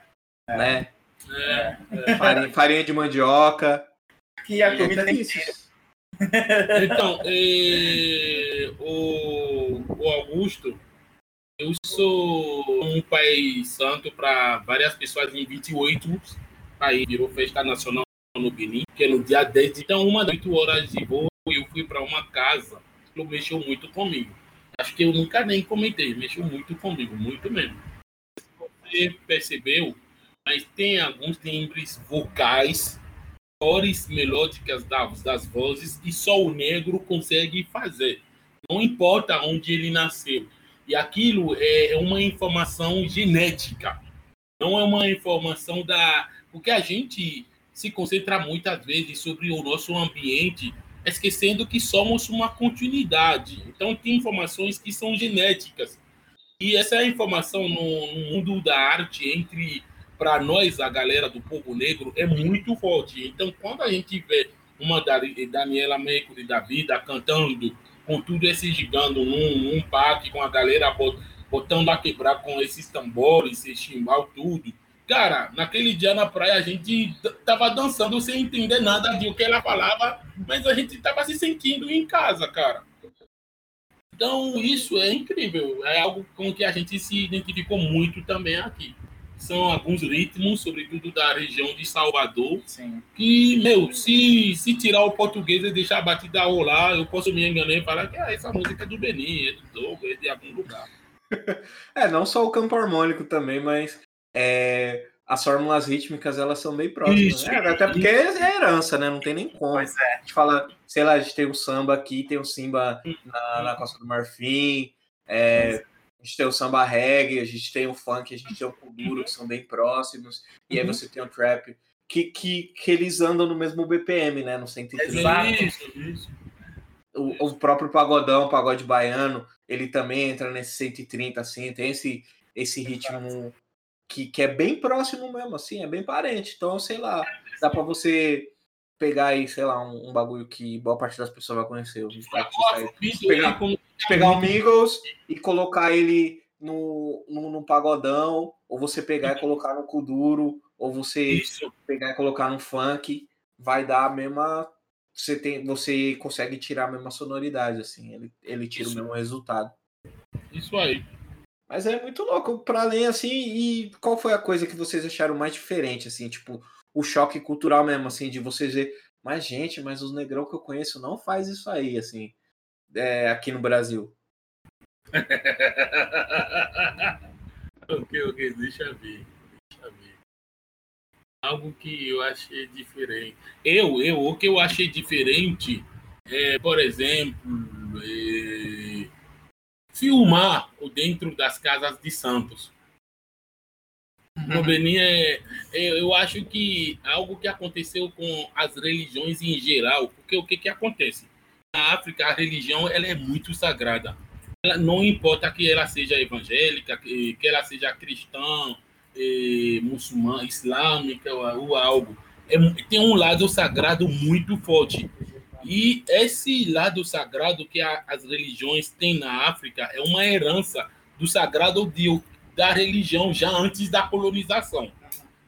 né? É, Farinha, farinha de mandioca. Que a É comida tem difícil. Então, o, o Augusto, eu sou um pai santo para várias pessoas em 28 países. Virou festa nacional no Benin, que é no dia 10. Então, uma das 8 horas de voo, eu fui para uma casa. Aquilo mexeu muito comigo. Acho que eu nunca nem comentei, mexeu muito comigo, muito mesmo. Você percebeu, mas tem alguns timbres vocais cores melódicas das, das vozes que só o negro consegue fazer. Não importa onde ele nasceu. E aquilo é uma informação genética. Não é uma informação da. Porque a gente se concentra muitas vezes sobre o nosso ambiente, esquecendo que somos uma continuidade. Então, tem informações que são genéticas. E essa informação no, no mundo da arte, entre para nós, a galera do povo negro, é muito forte. Então, quando a gente vê uma Daniela Mercury da vida cantando com tudo esse gigando num, num parque, com a galera bot- botando a quebrar com esses tambores, esse chimbal, tudo. Cara, naquele dia na praia a gente tava dançando sem entender nada de o que ela falava, mas a gente tava se sentindo em casa, cara. Então, isso é incrível. É algo com que a gente se identificou muito também aqui. São alguns ritmos, sobretudo da região de Salvador, Sim. que, meu, se, se tirar o português e deixar a batida rolar, eu posso me enganar e falar que ah, essa música é do Benin, é do Togo, é de algum lugar. <laughs> É, não só o campo harmônico também, mas é, as fórmulas rítmicas elas são bem próximas. Isso, né? Até porque é herança, né? Não tem nem como. Pois é. A gente fala, sei lá, a gente tem o samba aqui, tem o simba na, na Costa do Marfim, é, a gente tem o samba reggae, a gente tem o funk, a gente tem o kuduro, que são bem próximos, e aí Uhum. você tem o trap, que, que, que eles andam no mesmo BPM, né? No 130. Exato. Isso, isso. O, o próprio pagodão, o pagode baiano, ele também entra nesse 130, assim, tem esse, esse ritmo que, que é bem próximo mesmo, assim, é bem parente. Então, sei lá, dá pra você pegar aí, sei lá, um, um bagulho que boa parte das pessoas vai conhecer. Isso Pegar- Pegar o Migos e colocar ele no, no, no pagodão, ou você pegar e colocar no Kuduro, ou você isso. pegar e colocar no funk, vai dar a mesma. Você, tem, você consegue tirar a mesma sonoridade, assim. Ele, ele tira Isso. o mesmo resultado. Isso aí. Mas é muito louco, para além assim. E qual foi a coisa que vocês acharam mais diferente, assim? Tipo, o choque cultural mesmo, assim, de vocês ver. Mas, gente, mas os negrão que eu conheço não faz isso aí, assim. é, aqui no Brasil. <laughs> ok, ok, deixa eu ver. Deixa eu ver. Algo que eu achei diferente. Eu, eu, o que eu achei diferente é, por exemplo, é, filmar o dentro das casas de santos. No Benin, é, é, eu acho que algo que aconteceu com as religiões em geral, porque o que, que acontece? Na África, a religião ela é muito sagrada. Ela, não importa que ela seja evangélica, que, que ela seja cristã, eh, muçulmana, islâmica ou, ou algo. É, tem um lado sagrado muito forte. E esse lado sagrado que a, as religiões têm na África é uma herança do sagrado de, da religião já antes da colonização.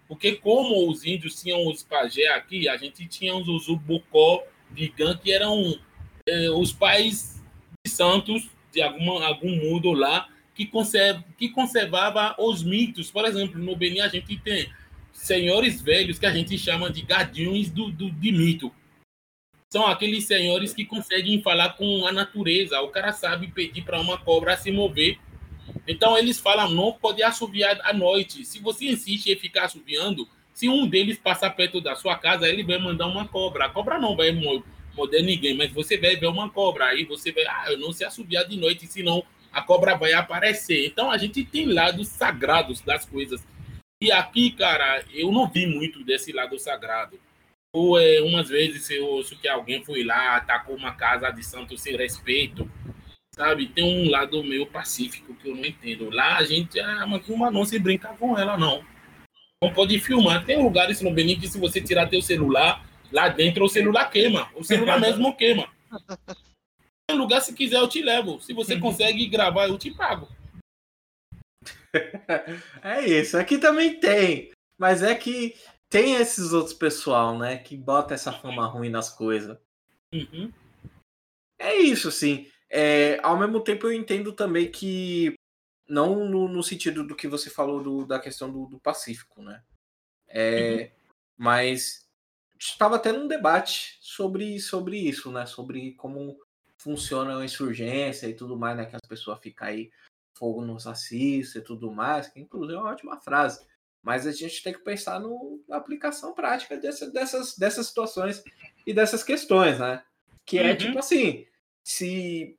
Porque como os índios tinham os pajé aqui, a gente tinha os Uzubocó, Vigã, que eram eh, os pais de santos de alguma, algum mundo lá que, conserva, que conservava os mitos. Por exemplo, no Benin a gente tem senhores velhos que a gente chama de guardiões do, do, de mito. São aqueles senhores que conseguem falar com a natureza. O cara sabe pedir para uma cobra se mover. Então eles falam, não pode assoviar à noite. Se você insiste em ficar assoviando, se um deles passar perto da sua casa, ele vai mandar uma cobra. A cobra não vai morder ninguém, mas você vai ver uma cobra. Aí você vai, ah, eu não sei assoviar de noite, senão a cobra vai aparecer. Então a gente tem lados sagrados das coisas. E aqui, cara, eu não vi muito desse lado sagrado. Ou é, umas vezes eu ouço que alguém foi lá, atacou uma casa de santo sem respeito. Sabe? Tem um lado meio pacífico que eu não entendo. Lá a gente, ah, mas uma não se brinca com ela, não. Não pode filmar. Tem lugares no Benin que se você tirar teu celular, lá dentro o celular queima. O celular <laughs> mesmo queima. Tem lugar, se quiser, eu te levo. Se você consegue gravar, eu te pago. <laughs> É isso. Aqui também tem. Mas é que tem esses outros pessoal, né? Que bota essa fama ruim nas coisas. Uhum. É isso, assim. É, ao mesmo tempo, eu entendo também que. Não no, no sentido do que você falou do, da questão do, do Pacífico, né? É, Mas estava tendo um debate sobre, sobre isso, né? Sobre como funciona a insurgência e tudo mais, né? Que as pessoas ficam aí, fogo nos assista e tudo mais, que inclusive é uma ótima frase. Mas a gente tem que pensar no, na aplicação prática dessa, dessas, dessas situações e dessas questões, né? Que é Uhum. tipo assim, se.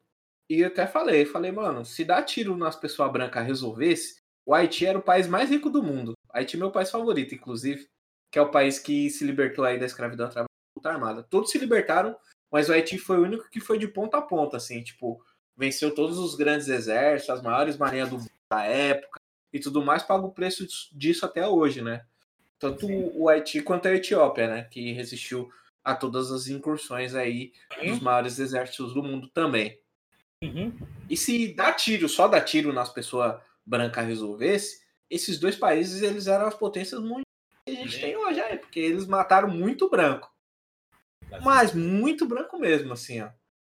E eu até falei, falei, mano, se dar tiro nas pessoas brancas resolvesse, o Haiti era o país mais rico do mundo. Haiti é meu país favorito, inclusive, que é o país que se libertou aí da escravidão através da luta armada. Todos se libertaram, mas o Haiti foi o único que foi de ponta a ponta, assim, tipo, venceu todos os grandes exércitos, as maiores marinhas do mundo da época e tudo mais, paga o preço disso até hoje, né? Tanto o Haiti quanto a Etiópia, né? Que resistiu a todas as incursões aí dos maiores exércitos do mundo também. Uhum. E se dar tiro, só dar tiro nas pessoas brancas resolvesse, esses dois países eles eram as potências mundiais que a gente tem hoje aí, porque eles mataram muito branco. Mas muito branco mesmo, assim, ó.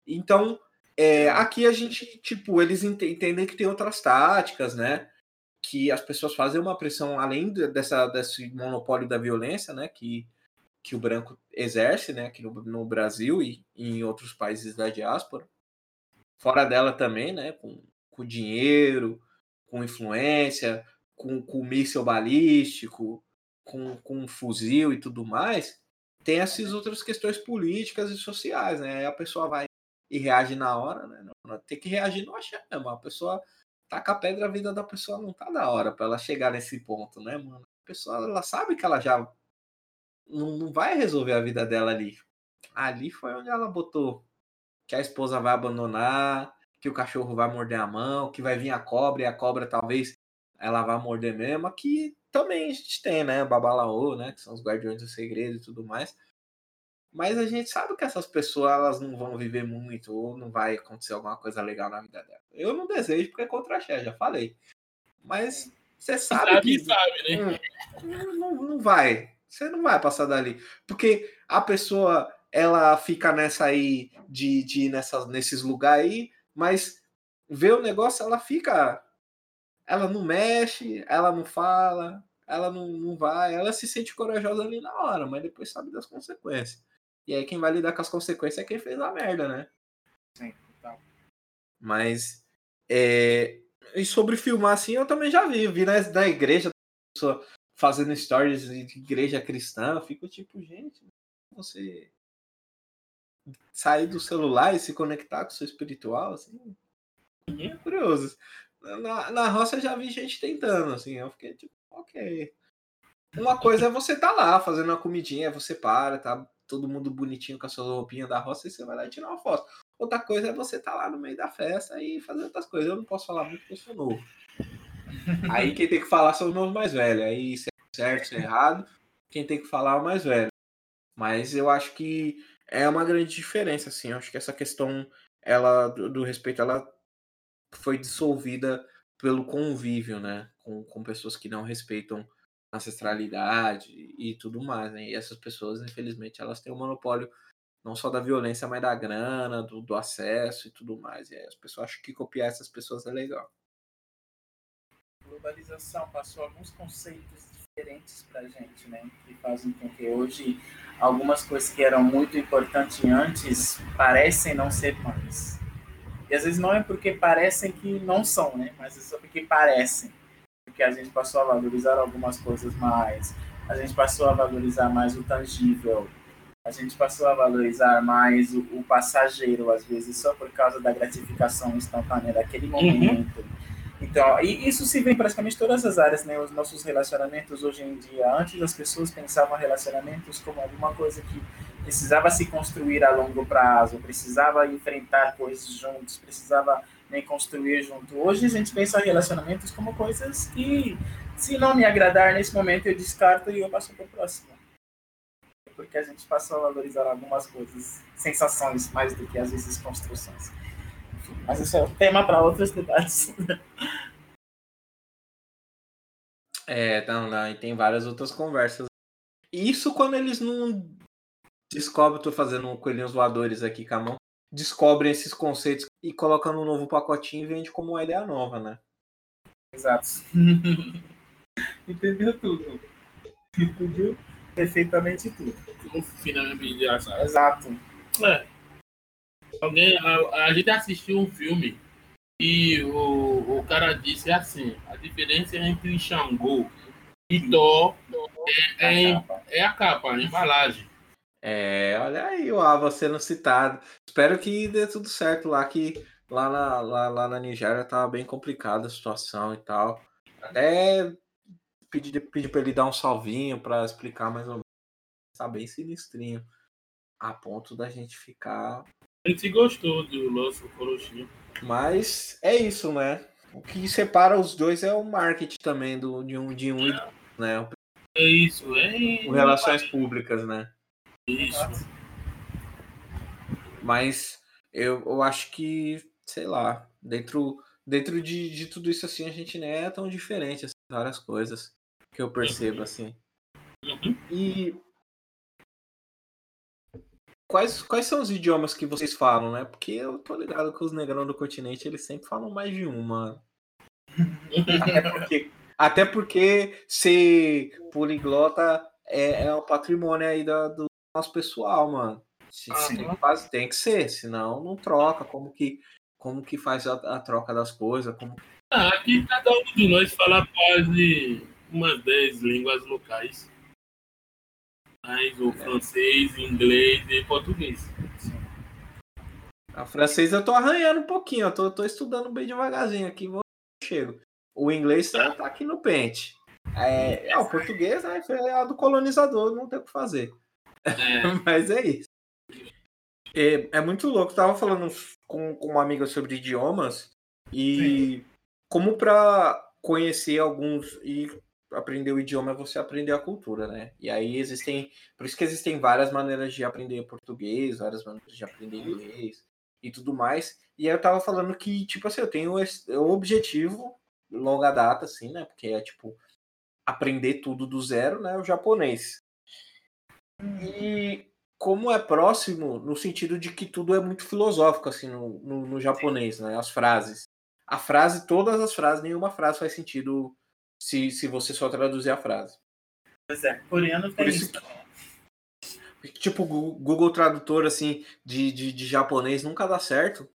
Então, é, aqui a gente, tipo, eles ente- entendem que tem outras táticas, né? Que as pessoas fazem uma pressão além de- dessa, desse monopólio da violência, né? Que, que o branco exerce, né? Aqui no, no Brasil e, em outros países da diáspora. Fora dela também, né? Com, com dinheiro, com influência, com, com míssil balístico, com, com fuzil e tudo mais tem essas outras questões políticas e sociais, né? A pessoa vai e reage na hora, né? Tem que reagir no axé, mesmo. A pessoa taca a pedra, a vida da pessoa não tá da hora pra ela chegar nesse ponto, né, mano? A pessoa, ela sabe que ela já não, não vai resolver a vida dela ali. Ali foi onde ela botou que a esposa vai abandonar, que o cachorro vai morder a mão, que vai vir a cobra e a cobra talvez ela vai morder mesmo. Aqui também a gente tem, né? Babalaô, né? Que são os guardiões do segredo e tudo mais. Mas a gente sabe que essas pessoas elas não vão viver muito ou não vai acontecer alguma coisa legal na vida dela. Eu não desejo porque é contra a já falei. Mas você sabe, Sabe, que sabe, né? Hum, não, não vai. Você não vai passar dali. Porque a pessoa, ela fica nessa aí, de, de nessas, nesses lugares aí, mas vê o negócio, ela fica. Ela não mexe, ela não fala, ela não, não vai, ela se sente corajosa ali na hora, mas depois sabe das consequências. E aí quem vai lidar com as consequências é quem fez a merda, né? Sim, então. Mas. É... E sobre filmar assim, eu também já vi. Vi na, na igreja, pessoa fazendo stories de igreja cristã. Eu fico tipo, gente, você sair do celular e se conectar com o seu espiritual, assim. É curioso. Na, na roça eu já vi gente tentando, assim. Eu fiquei tipo, ok. Uma coisa é você tá lá fazendo uma comidinha, você para, tá todo mundo bonitinho com a sua roupinha da roça e você vai lá e tirar uma foto. Outra coisa é você tá lá no meio da festa e fazer outras coisas. Eu não posso falar muito porque eu sou novo. <laughs> Aí quem tem que falar são os meus mais velhos. Aí se é certo, se é errado, quem tem que falar é o mais velho. Mas eu acho que é uma grande diferença, assim. Eu acho que essa questão ela do, do respeito, ela foi dissolvida pelo convívio, né? Com, com pessoas que não respeitam ancestralidade e tudo mais, né? E essas pessoas, infelizmente, elas têm o monopólio não só da violência, mas da grana, do, do acesso e tudo mais. E as pessoas acham que copiar essas pessoas é legal. Globalização passou alguns conceitos diferentes pra gente, né? Que fazem com que hoje algumas coisas que eram muito importantes antes parecem não ser mais. E às vezes não é porque parecem que não são, né? Mas é só porque parecem. Porque a gente passou a valorizar algumas coisas mais, a gente passou a valorizar mais o tangível, a gente passou a valorizar mais o, o passageiro, às vezes, só por causa da gratificação instantânea daquele momento. Então, e isso se vê em praticamente todas as áreas, né? Os nossos relacionamentos hoje em dia. Antes as pessoas pensavam relacionamentos como alguma coisa que precisava se construir a longo prazo, precisava enfrentar coisas juntos, precisava nem construir junto. Hoje a gente pensa relacionamentos como coisas que, se não me agradar nesse momento, eu descarto e eu passo para o próximo. que a gente passou a valorizar algumas coisas, sensações, mais do que às vezes construções. Mas isso é um tema para outros debates. <laughs> É, não, não, e tem várias outras conversas. Isso quando eles não descobrem, tô fazendo coelhinhos voadores aqui com a mão, descobrem esses conceitos e colocam num novo pacotinho e vende como uma ideia nova, né? Exato. <laughs> Entendeu tudo. Entendeu perfeitamente tudo. Finalmente engraçado. Exato. É. Alguém, a, a gente assistiu um filme e o, o cara disse assim: a diferença entre Xangô e Thor é, é, capa. é a capa, a embalagem. É, olha aí o Ava sendo citado. Espero que dê tudo certo lá, que lá na, lá, lá na Nigéria tá bem complicada a situação e tal. Até pedir pedi pra ele dar um salvinho pra explicar mais ou menos. Tá bem sinistrinho. A ponto da gente ficar. A gente gostou do Lance Corochinho. Mas é isso, né? O que separa os dois é o marketing também do, de um de um, e do- né? É isso, é relações públicas, né? Isso. Mas eu, eu acho que, sei lá, dentro, dentro de, de tudo isso assim, a gente nem é tão diferente, assim, várias coisas que eu percebo, assim. E quais, quais são os idiomas que vocês falam, né? Porque eu tô ligado que os negrão do continente, eles sempre falam mais de uma. Até porque, até porque ser poliglota é, é o patrimônio aí da- do nosso pessoal, mano. Se- Sim. Tem, que faz- tem que ser, senão não troca. Como que, como que faz a, a troca das coisas? Como... Ah, aqui cada um de nós fala quase umas 10 línguas locais. Mas o francês, inglês e português. A francesa eu tô arranhando um pouquinho, eu tô, tô estudando bem devagarzinho aqui, vou chego. O inglês tá, tá aqui no pente. É, é, o português né, é a do colonizador, não tem o que fazer. É, <laughs> Mas é isso. É, é muito louco. Eu tava falando com, com uma amiga sobre idiomas e como para conhecer alguns e aprender o idioma é você aprender a cultura, né? E aí existem, por isso que existem várias maneiras de aprender português, várias maneiras de aprender inglês e tudo mais. E aí eu tava falando que, tipo assim, eu tenho esse o objetivo longa data, assim, né? Porque é tipo aprender tudo do zero, né? O japonês. E como é próximo no sentido de que tudo é muito filosófico assim no, no, no japonês, né? As frases. A frase, todas as frases, nenhuma frase faz sentido se, se você só traduzir a frase. Pois é, coreano tem isso que, tipo, Google Tradutor, assim, de, de, de japonês nunca dá certo,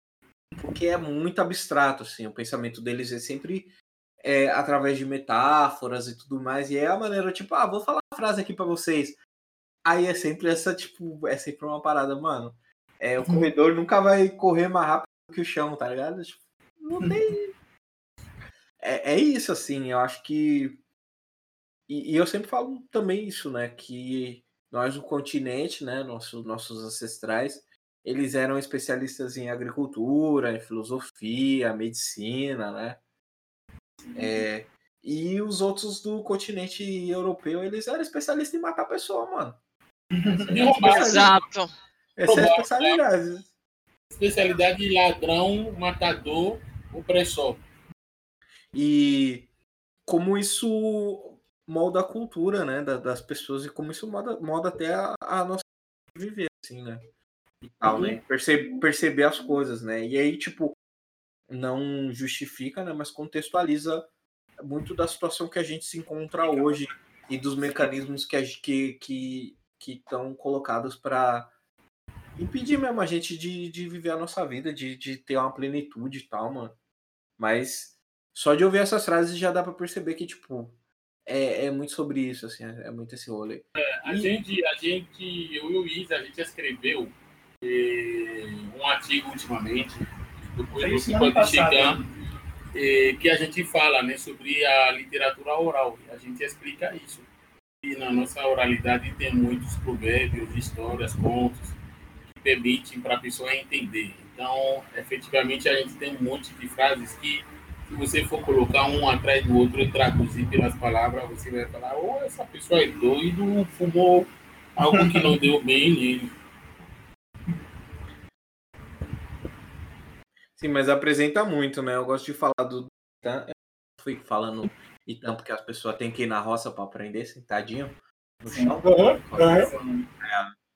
porque é muito abstrato, assim, o pensamento deles é sempre é, através de metáforas e tudo mais, e é a maneira, tipo, ah, vou falar uma frase aqui pra vocês. Aí é sempre essa, tipo, é sempre uma parada, mano. É, o corredor nunca vai correr mais rápido que o chão, tá ligado? Tipo, não tem. É, é isso, assim, eu acho que. E, e eu sempre falo também isso, né? Que nós, o continente, né? Nosso, nossos ancestrais, eles eram especialistas em agricultura, em filosofia, medicina, né? É, e os outros do continente europeu, eles eram especialistas em matar pessoa, mano. Roubar. Exato. Essa é a Roubar, especialidade. Especialidade de ladrão, matador, opressor. E como isso molda a cultura, né, da- das pessoas e como isso molda, molda até a, a nossa viver, assim, né? E tal, né? Perce- perceber as coisas, né? E aí, tipo, não justifica, né, mas contextualiza muito da situação que a gente se encontra hoje e dos mecanismos que a que que que estão colocados para impedir mesmo a gente de, de viver a nossa vida, de, de ter uma plenitude e tal, mano. Mas só de ouvir essas frases já dá pra perceber que, tipo, é, é muito sobre isso, assim, é, é muito esse rolê. A gente, a gente, eu e o Luiz, a gente escreveu eh, um artigo ultimamente, depois você pode chegar, eh, que a gente fala né, sobre a literatura oral. A gente explica isso. E na nossa oralidade tem muitos provérbios, histórias, contos, que permitem para a pessoa entender. Então, efetivamente, a gente tem um monte de frases que, se você for colocar um atrás do outro e traduzir pelas palavras, você vai falar: ou essa pessoa é doido, fumou algo que não deu bem nele. Sim, mas apresenta muito, né? Eu gosto de falar do Itan. Eu fui falando Itan porque as pessoas têm que ir na roça para aprender, sentadinho no chão.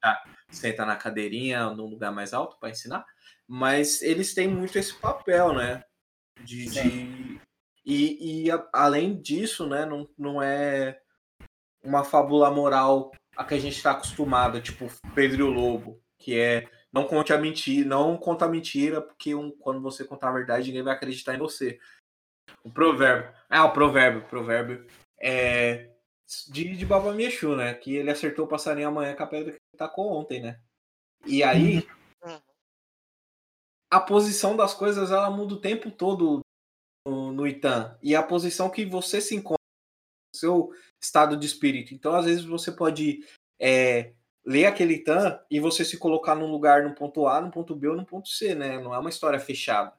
Tá, senta na cadeirinha, num lugar mais alto para ensinar. Mas eles têm muito esse papel, né? De, de... E, e a- além disso, né? Não, não é uma fábula moral a que a gente está acostumado, tipo Pedro e o Lobo, que é não conte a mentira, não conta a mentira, porque um- quando você contar a verdade, ninguém vai acreditar em você. O provérbio. Ah, o provérbio, o provérbio é de, de Baba Miexu, né? Que ele acertou o passarinho amanhã com a pedra que ele tacou ontem, né? E aí, Uhum. a posição das coisas ela muda o tempo todo no, no Itan. E a posição que você se encontra, no seu estado de espírito. Então, às vezes, você pode é, ler aquele Itan e você se colocar num lugar no ponto A, no ponto B ou no ponto C, né? Não é uma história fechada.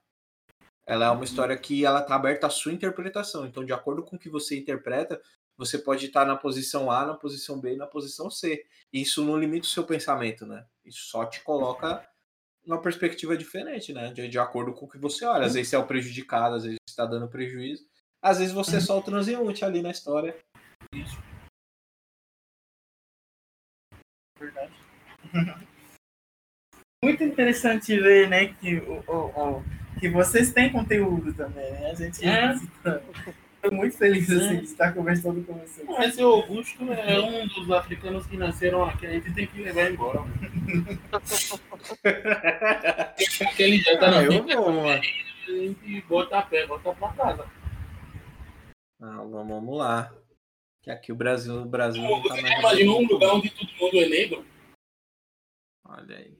Ela é uma história que ela tá aberta à sua interpretação. Então, de acordo com o que você interpreta, você pode estar na posição A, na posição B e na posição C. Isso não limita o seu pensamento, né? Isso só te coloca numa perspectiva diferente, né? De, de acordo com o que você olha. Às vezes você é o prejudicado, às vezes você está dando prejuízo. Às vezes você é só o transeunte ali na história. Verdade. <laughs> Muito interessante ver, né, que, o, o- o- que vocês têm conteúdo também, né? A gente É. Estou muito feliz assim, É. de estar conversando com vocês. Esse Augusto é um dos africanos que nasceram aqui, a gente tem que levar embora. <laughs> Aquele já tá na Ah, eu frente, vou, mano. a gente bota a pé, bota pra casa. Ah, vamos, vamos lá. Que aqui o Brasil, o Brasil Pô, não tá Você imaginou um lugar onde todo mundo é negro? Olha aí.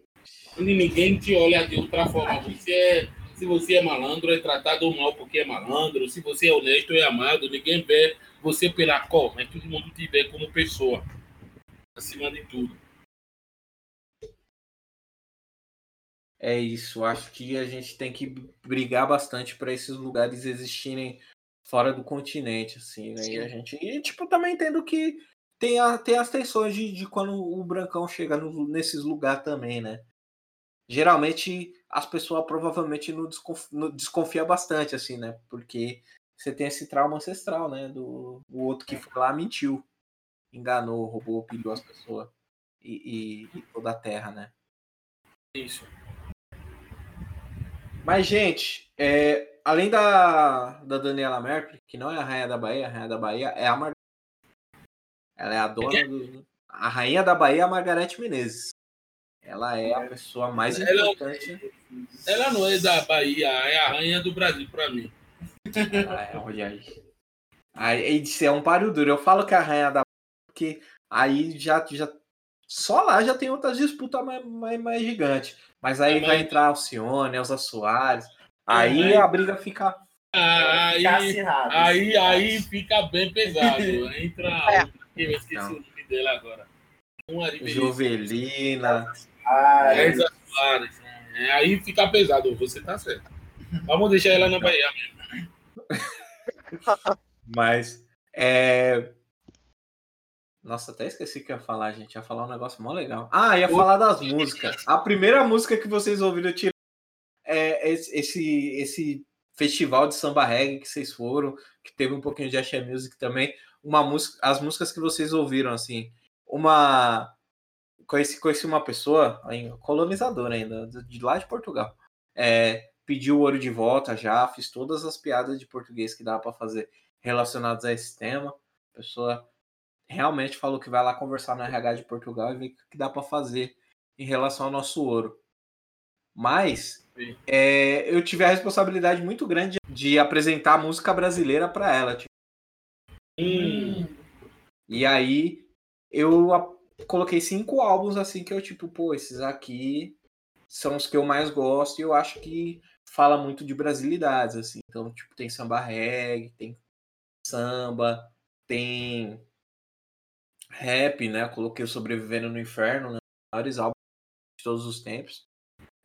Onde ninguém te olha de outra forma. Você é, se você é malandro, é tratado mal porque é malandro. Se você é honesto, é amado. Ninguém vê você pela cor, mas todo mundo te vê como pessoa. Acima de tudo. É isso. Acho que a gente tem que brigar bastante para esses lugares existirem fora do continente, assim, né? E a gente. E, tipo, também entendo que tem, a, tem as tensões de, de quando o Brancão chega no- nesses lugares também, né? Geralmente as pessoas provavelmente não, desconf, não desconfia bastante, assim, né? Porque você tem esse trauma ancestral, né? Do o outro que foi lá mentiu, enganou, roubou, pilhou as pessoas e, e, e toda a terra, né? Isso. Mas, gente, é, além da, da Daniela Mercury, que não é a Rainha da Bahia, a Rainha da Bahia é a Mar... Ela é a dona do. A Rainha da Bahia é a Margarete Menezes. Ela é a pessoa mais Ela- importante. Ela não é da Bahia, é a rainha do Brasil pra mim. Ela é, olha aí. Aí isso é um páreo duro. Eu falo que é a Rainha da Bahia, porque aí já, já. Só lá já tem outras disputas mais, mais, mais gigantes. Mas aí É, vai entrar Alcione, Elza Soares. Aí mas- a briga fica. Aí, Ficar acirrado, aí, assim, aí fica bem pesado. <laughs> Entra É. outra eu esqueci Não. o nome dela agora. Jovelina. Ah, é. Elza Soares. É, aí fica pesado, você tá certo. Vamos deixar ela na Bahia mesmo. <laughs> Mas é. Nossa, até esqueci o que ia falar, gente. Ia falar um negócio mó legal. Ah, ia falar das músicas. A primeira música que vocês ouviram tirar é esse, esse, esse festival de samba reggae que vocês foram, que teve um pouquinho de axé music também. Uma música, as músicas que vocês ouviram, assim. Uma. Conheci, conheci uma pessoa, colonizadora ainda, de lá de Portugal. É, pediu o ouro de volta já, fiz todas as piadas de português que dava para fazer relacionadas a esse tema. A pessoa realmente falou que vai lá conversar no RH de Portugal e ver o que dá para fazer em relação ao nosso ouro. Mas é, eu tive a responsabilidade muito grande de apresentar a música brasileira para ela. tipo, Hum, E aí eu coloquei cinco álbuns assim que eu tipo, pô, esses aqui são os que eu mais gosto e eu acho que fala muito de brasilidades assim. Então, tipo, tem samba reggae, tem samba, tem rap, né? Eu coloquei o Sobrevivendo no Inferno, né? maiores álbuns de todos os tempos.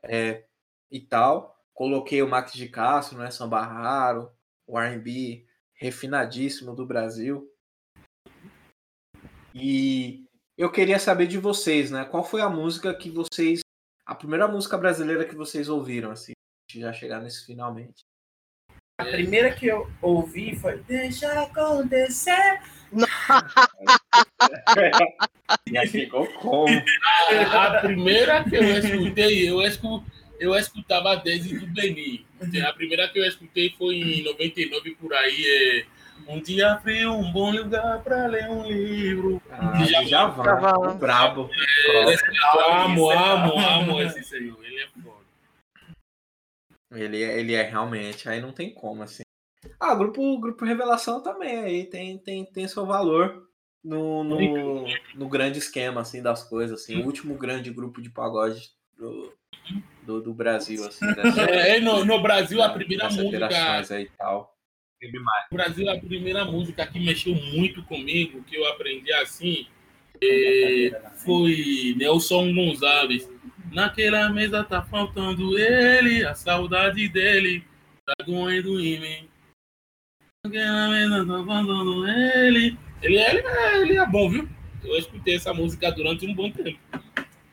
É, e tal. Coloquei o Max de Castro, né? Samba raro, o R&B refinadíssimo do Brasil. E eu queria saber de vocês, né? Qual foi a música que vocês. A primeira música brasileira que vocês ouviram, assim, já chegar nesse finalmente. A primeira que eu ouvi foi Deixa acontecer. <laughs> Já ficou como? A primeira que eu escutei, eu, escu, eu escutava desde do Beni. A primeira que eu escutei foi em 99 por aí. É, um dia frio, um bom lugar para ler um livro. Ah, já, já vai. Brabo. É, amo, amo, amo esse senhor. Ele é foda. Ele, é, ele é realmente, aí não tem como, assim. Ah, grupo, grupo Revelação também, aí tem, tem, tem seu valor no, no, no grande esquema, assim, das coisas, assim. O último grande grupo de pagode do, do, do Brasil, assim. Dessa, <laughs> é, no, no Brasil, a primeira música... Aí e tal. No Brasil, a primeira música que mexeu muito comigo, que eu aprendi assim, é, foi Nelson Gonzalez. Naquela mesa tá faltando ele, a saudade dele tá doendo em mim. Naquela mesa tá faltando ele. Ele, ele, é, ele é bom, viu? Eu escutei essa música durante um bom tempo.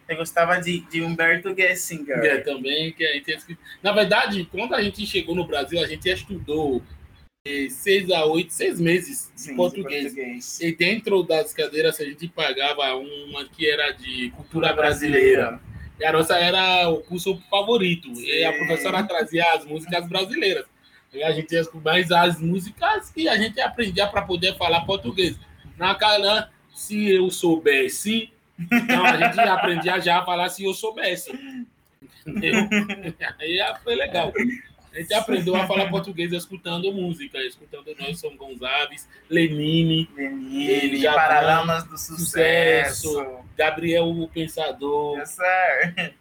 Eu gostava de, de Humberto Gessinger. É, também, que a gente... Na verdade, quando a gente chegou no Brasil, a gente estudou seis a oito, seis meses de, Sim, português. português. E dentro das cadeiras a gente pagava uma que era de cultura brasileira. brasileira. E a nossa era o curso favorito. Sim. E a professora trazia as músicas brasileiras. E a gente ia mais as músicas que a gente aprendia para poder falar português. Na cara, se eu soubesse, então a gente aprendia já a falar se eu soubesse. Entendeu? <laughs> Aí foi legal. A gente aprendeu a falar português escutando música, escutando Nelson Gonçalves, Lenine, Lenine Paralamas do Sucesso, sucesso, Gabriel o Pensador. Yes, sir.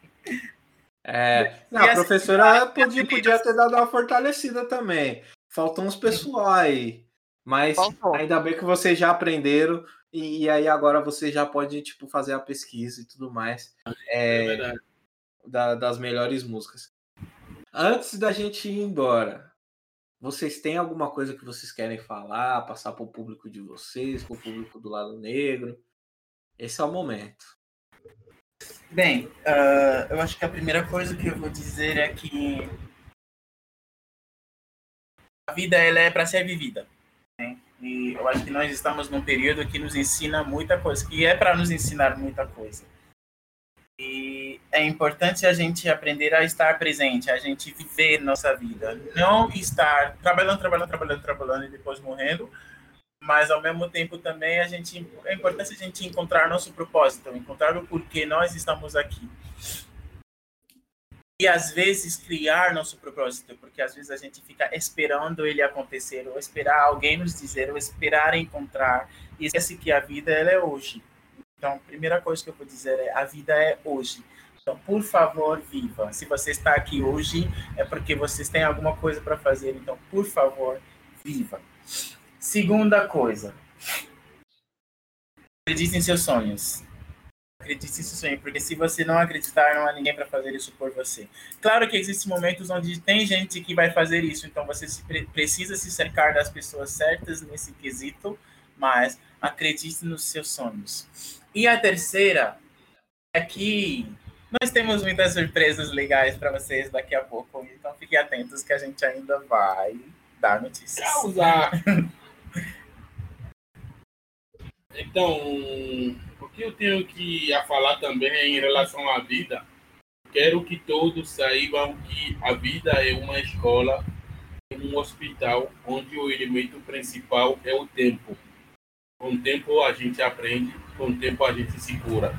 É, não, a professora podia, podia ter dado uma fortalecida também. Faltam uns pessoal aí. Mas Faltou. ainda bem que vocês já aprenderam e, e, aí agora você já pode tipo fazer a pesquisa e tudo mais é, é da, das melhores músicas. Antes da gente ir embora, vocês têm alguma coisa que vocês querem falar, passar para o público de vocês, para o público do lado negro? Esse é o momento. Bem, uh, eu acho que a primeira coisa que eu vou dizer é que a vida ela é para ser vivida. Né? E eu acho que nós estamos num período que nos ensina muita coisa, que é para nos ensinar muita coisa. E é importante a gente aprender a estar presente, a gente viver nossa vida. Não estar trabalhando, trabalhando, trabalhando, trabalhando e depois morrendo, mas ao mesmo tempo também a gente é importante a gente encontrar nosso propósito, encontrar o porquê nós estamos aqui. E às vezes criar nosso propósito, porque às vezes a gente fica esperando ele acontecer, ou esperar alguém nos dizer, ou esperar encontrar, e esquece que a vida ela é hoje. Então, a primeira coisa que eu vou dizer é: a vida é hoje. Então, por favor, viva. Se você está aqui hoje, é porque vocês têm alguma coisa para fazer. Então, por favor, viva. Segunda coisa: acredite em seus sonhos. Acredite em seus sonhos, porque se você não acreditar, não há ninguém para fazer isso por você. Claro que existem momentos onde tem gente que vai fazer isso, então você precisa se cercar das pessoas certas nesse quesito, mas acredite nos seus sonhos. E a terceira é que nós temos muitas surpresas legais para vocês daqui a pouco, então fiquem atentos que a gente ainda vai dar notícias. Causar. <laughs> então, o que eu tenho que a falar também é em relação à vida, quero que todos saibam que a vida é uma escola, um hospital, onde o elemento principal é o tempo. Com o tempo a gente aprende, com o tempo a gente se cura.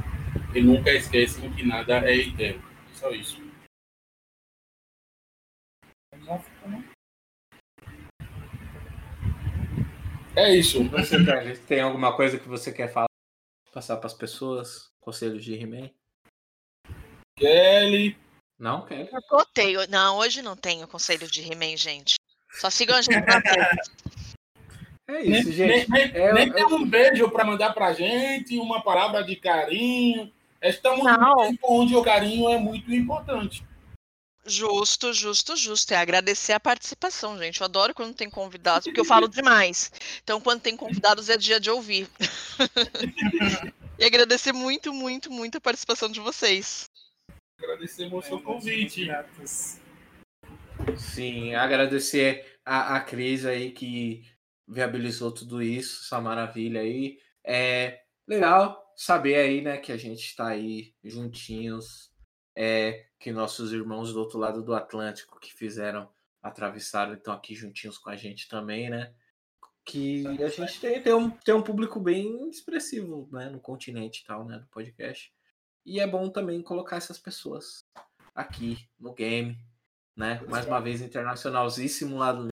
E nunca esquecem que nada é eterno. Só isso. É isso. Você tem alguma coisa que você quer falar? Passar para as pessoas? Conselhos de He-Man? Kelly. Não, Kelly. Eu tenho. Não, hoje não tenho conselho de He-Man, gente. Só sigam a gente na É isso, gente. Nem, é, nem é, tem um beijo para mandar para gente, uma palavra de carinho. Estamos Não. num tempo onde o carinho é muito importante. Justo, justo, justo. É agradecer a participação, gente. Eu adoro quando tem convidados, porque eu falo demais. Então, quando tem convidados, é dia de ouvir. <laughs> E agradecer muito, muito, muito a participação de vocês. Agradecemos o seu convite. Sim, agradecer a, a Cris aí que viabilizou tudo isso, essa maravilha aí. É legal saber aí, né, que a gente está aí juntinhos, é, que nossos irmãos do outro lado do Atlântico que fizeram, atravessaram, estão aqui juntinhos com a gente também, né? Que a gente tem, tem, um, tem um público bem expressivo, né, no continente e tal, né, do podcast. E é bom também colocar essas pessoas aqui no game, né? Mais uma vez, internacionalzíssimo lado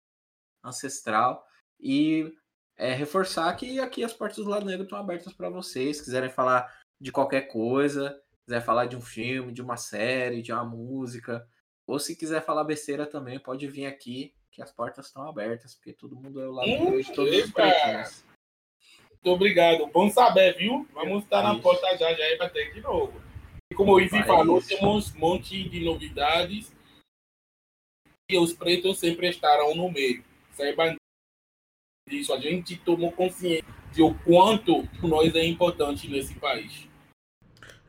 ancestral. E é, reforçar que aqui as portas do lado negro estão abertas para vocês. Se quiserem falar de qualquer coisa, quiser falar de um filme, de uma série, de uma música, ou se quiser falar besteira também, pode vir aqui, que as portas estão abertas, porque todo mundo é o lado negro de todos os pretinhos. Muito obrigado. Bom saber, viu? Vamos estar na Isso. porta já já aí para ter de novo. E como o Vai falou, isso. temos um monte de novidades. E os pretos sempre estarão no meio. Saiba disso. A gente tomou consciência de o quanto nós é importante nesse país.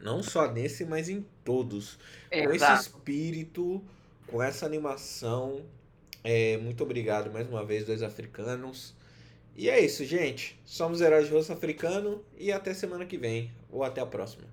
Não só nesse, mas em todos. com esse Exato. espírito, com essa animação. É, muito obrigado mais uma vez, dois africanos. E é isso, gente. Somos Heróis de Rosto Africano e até semana que vem. Ou até a próxima.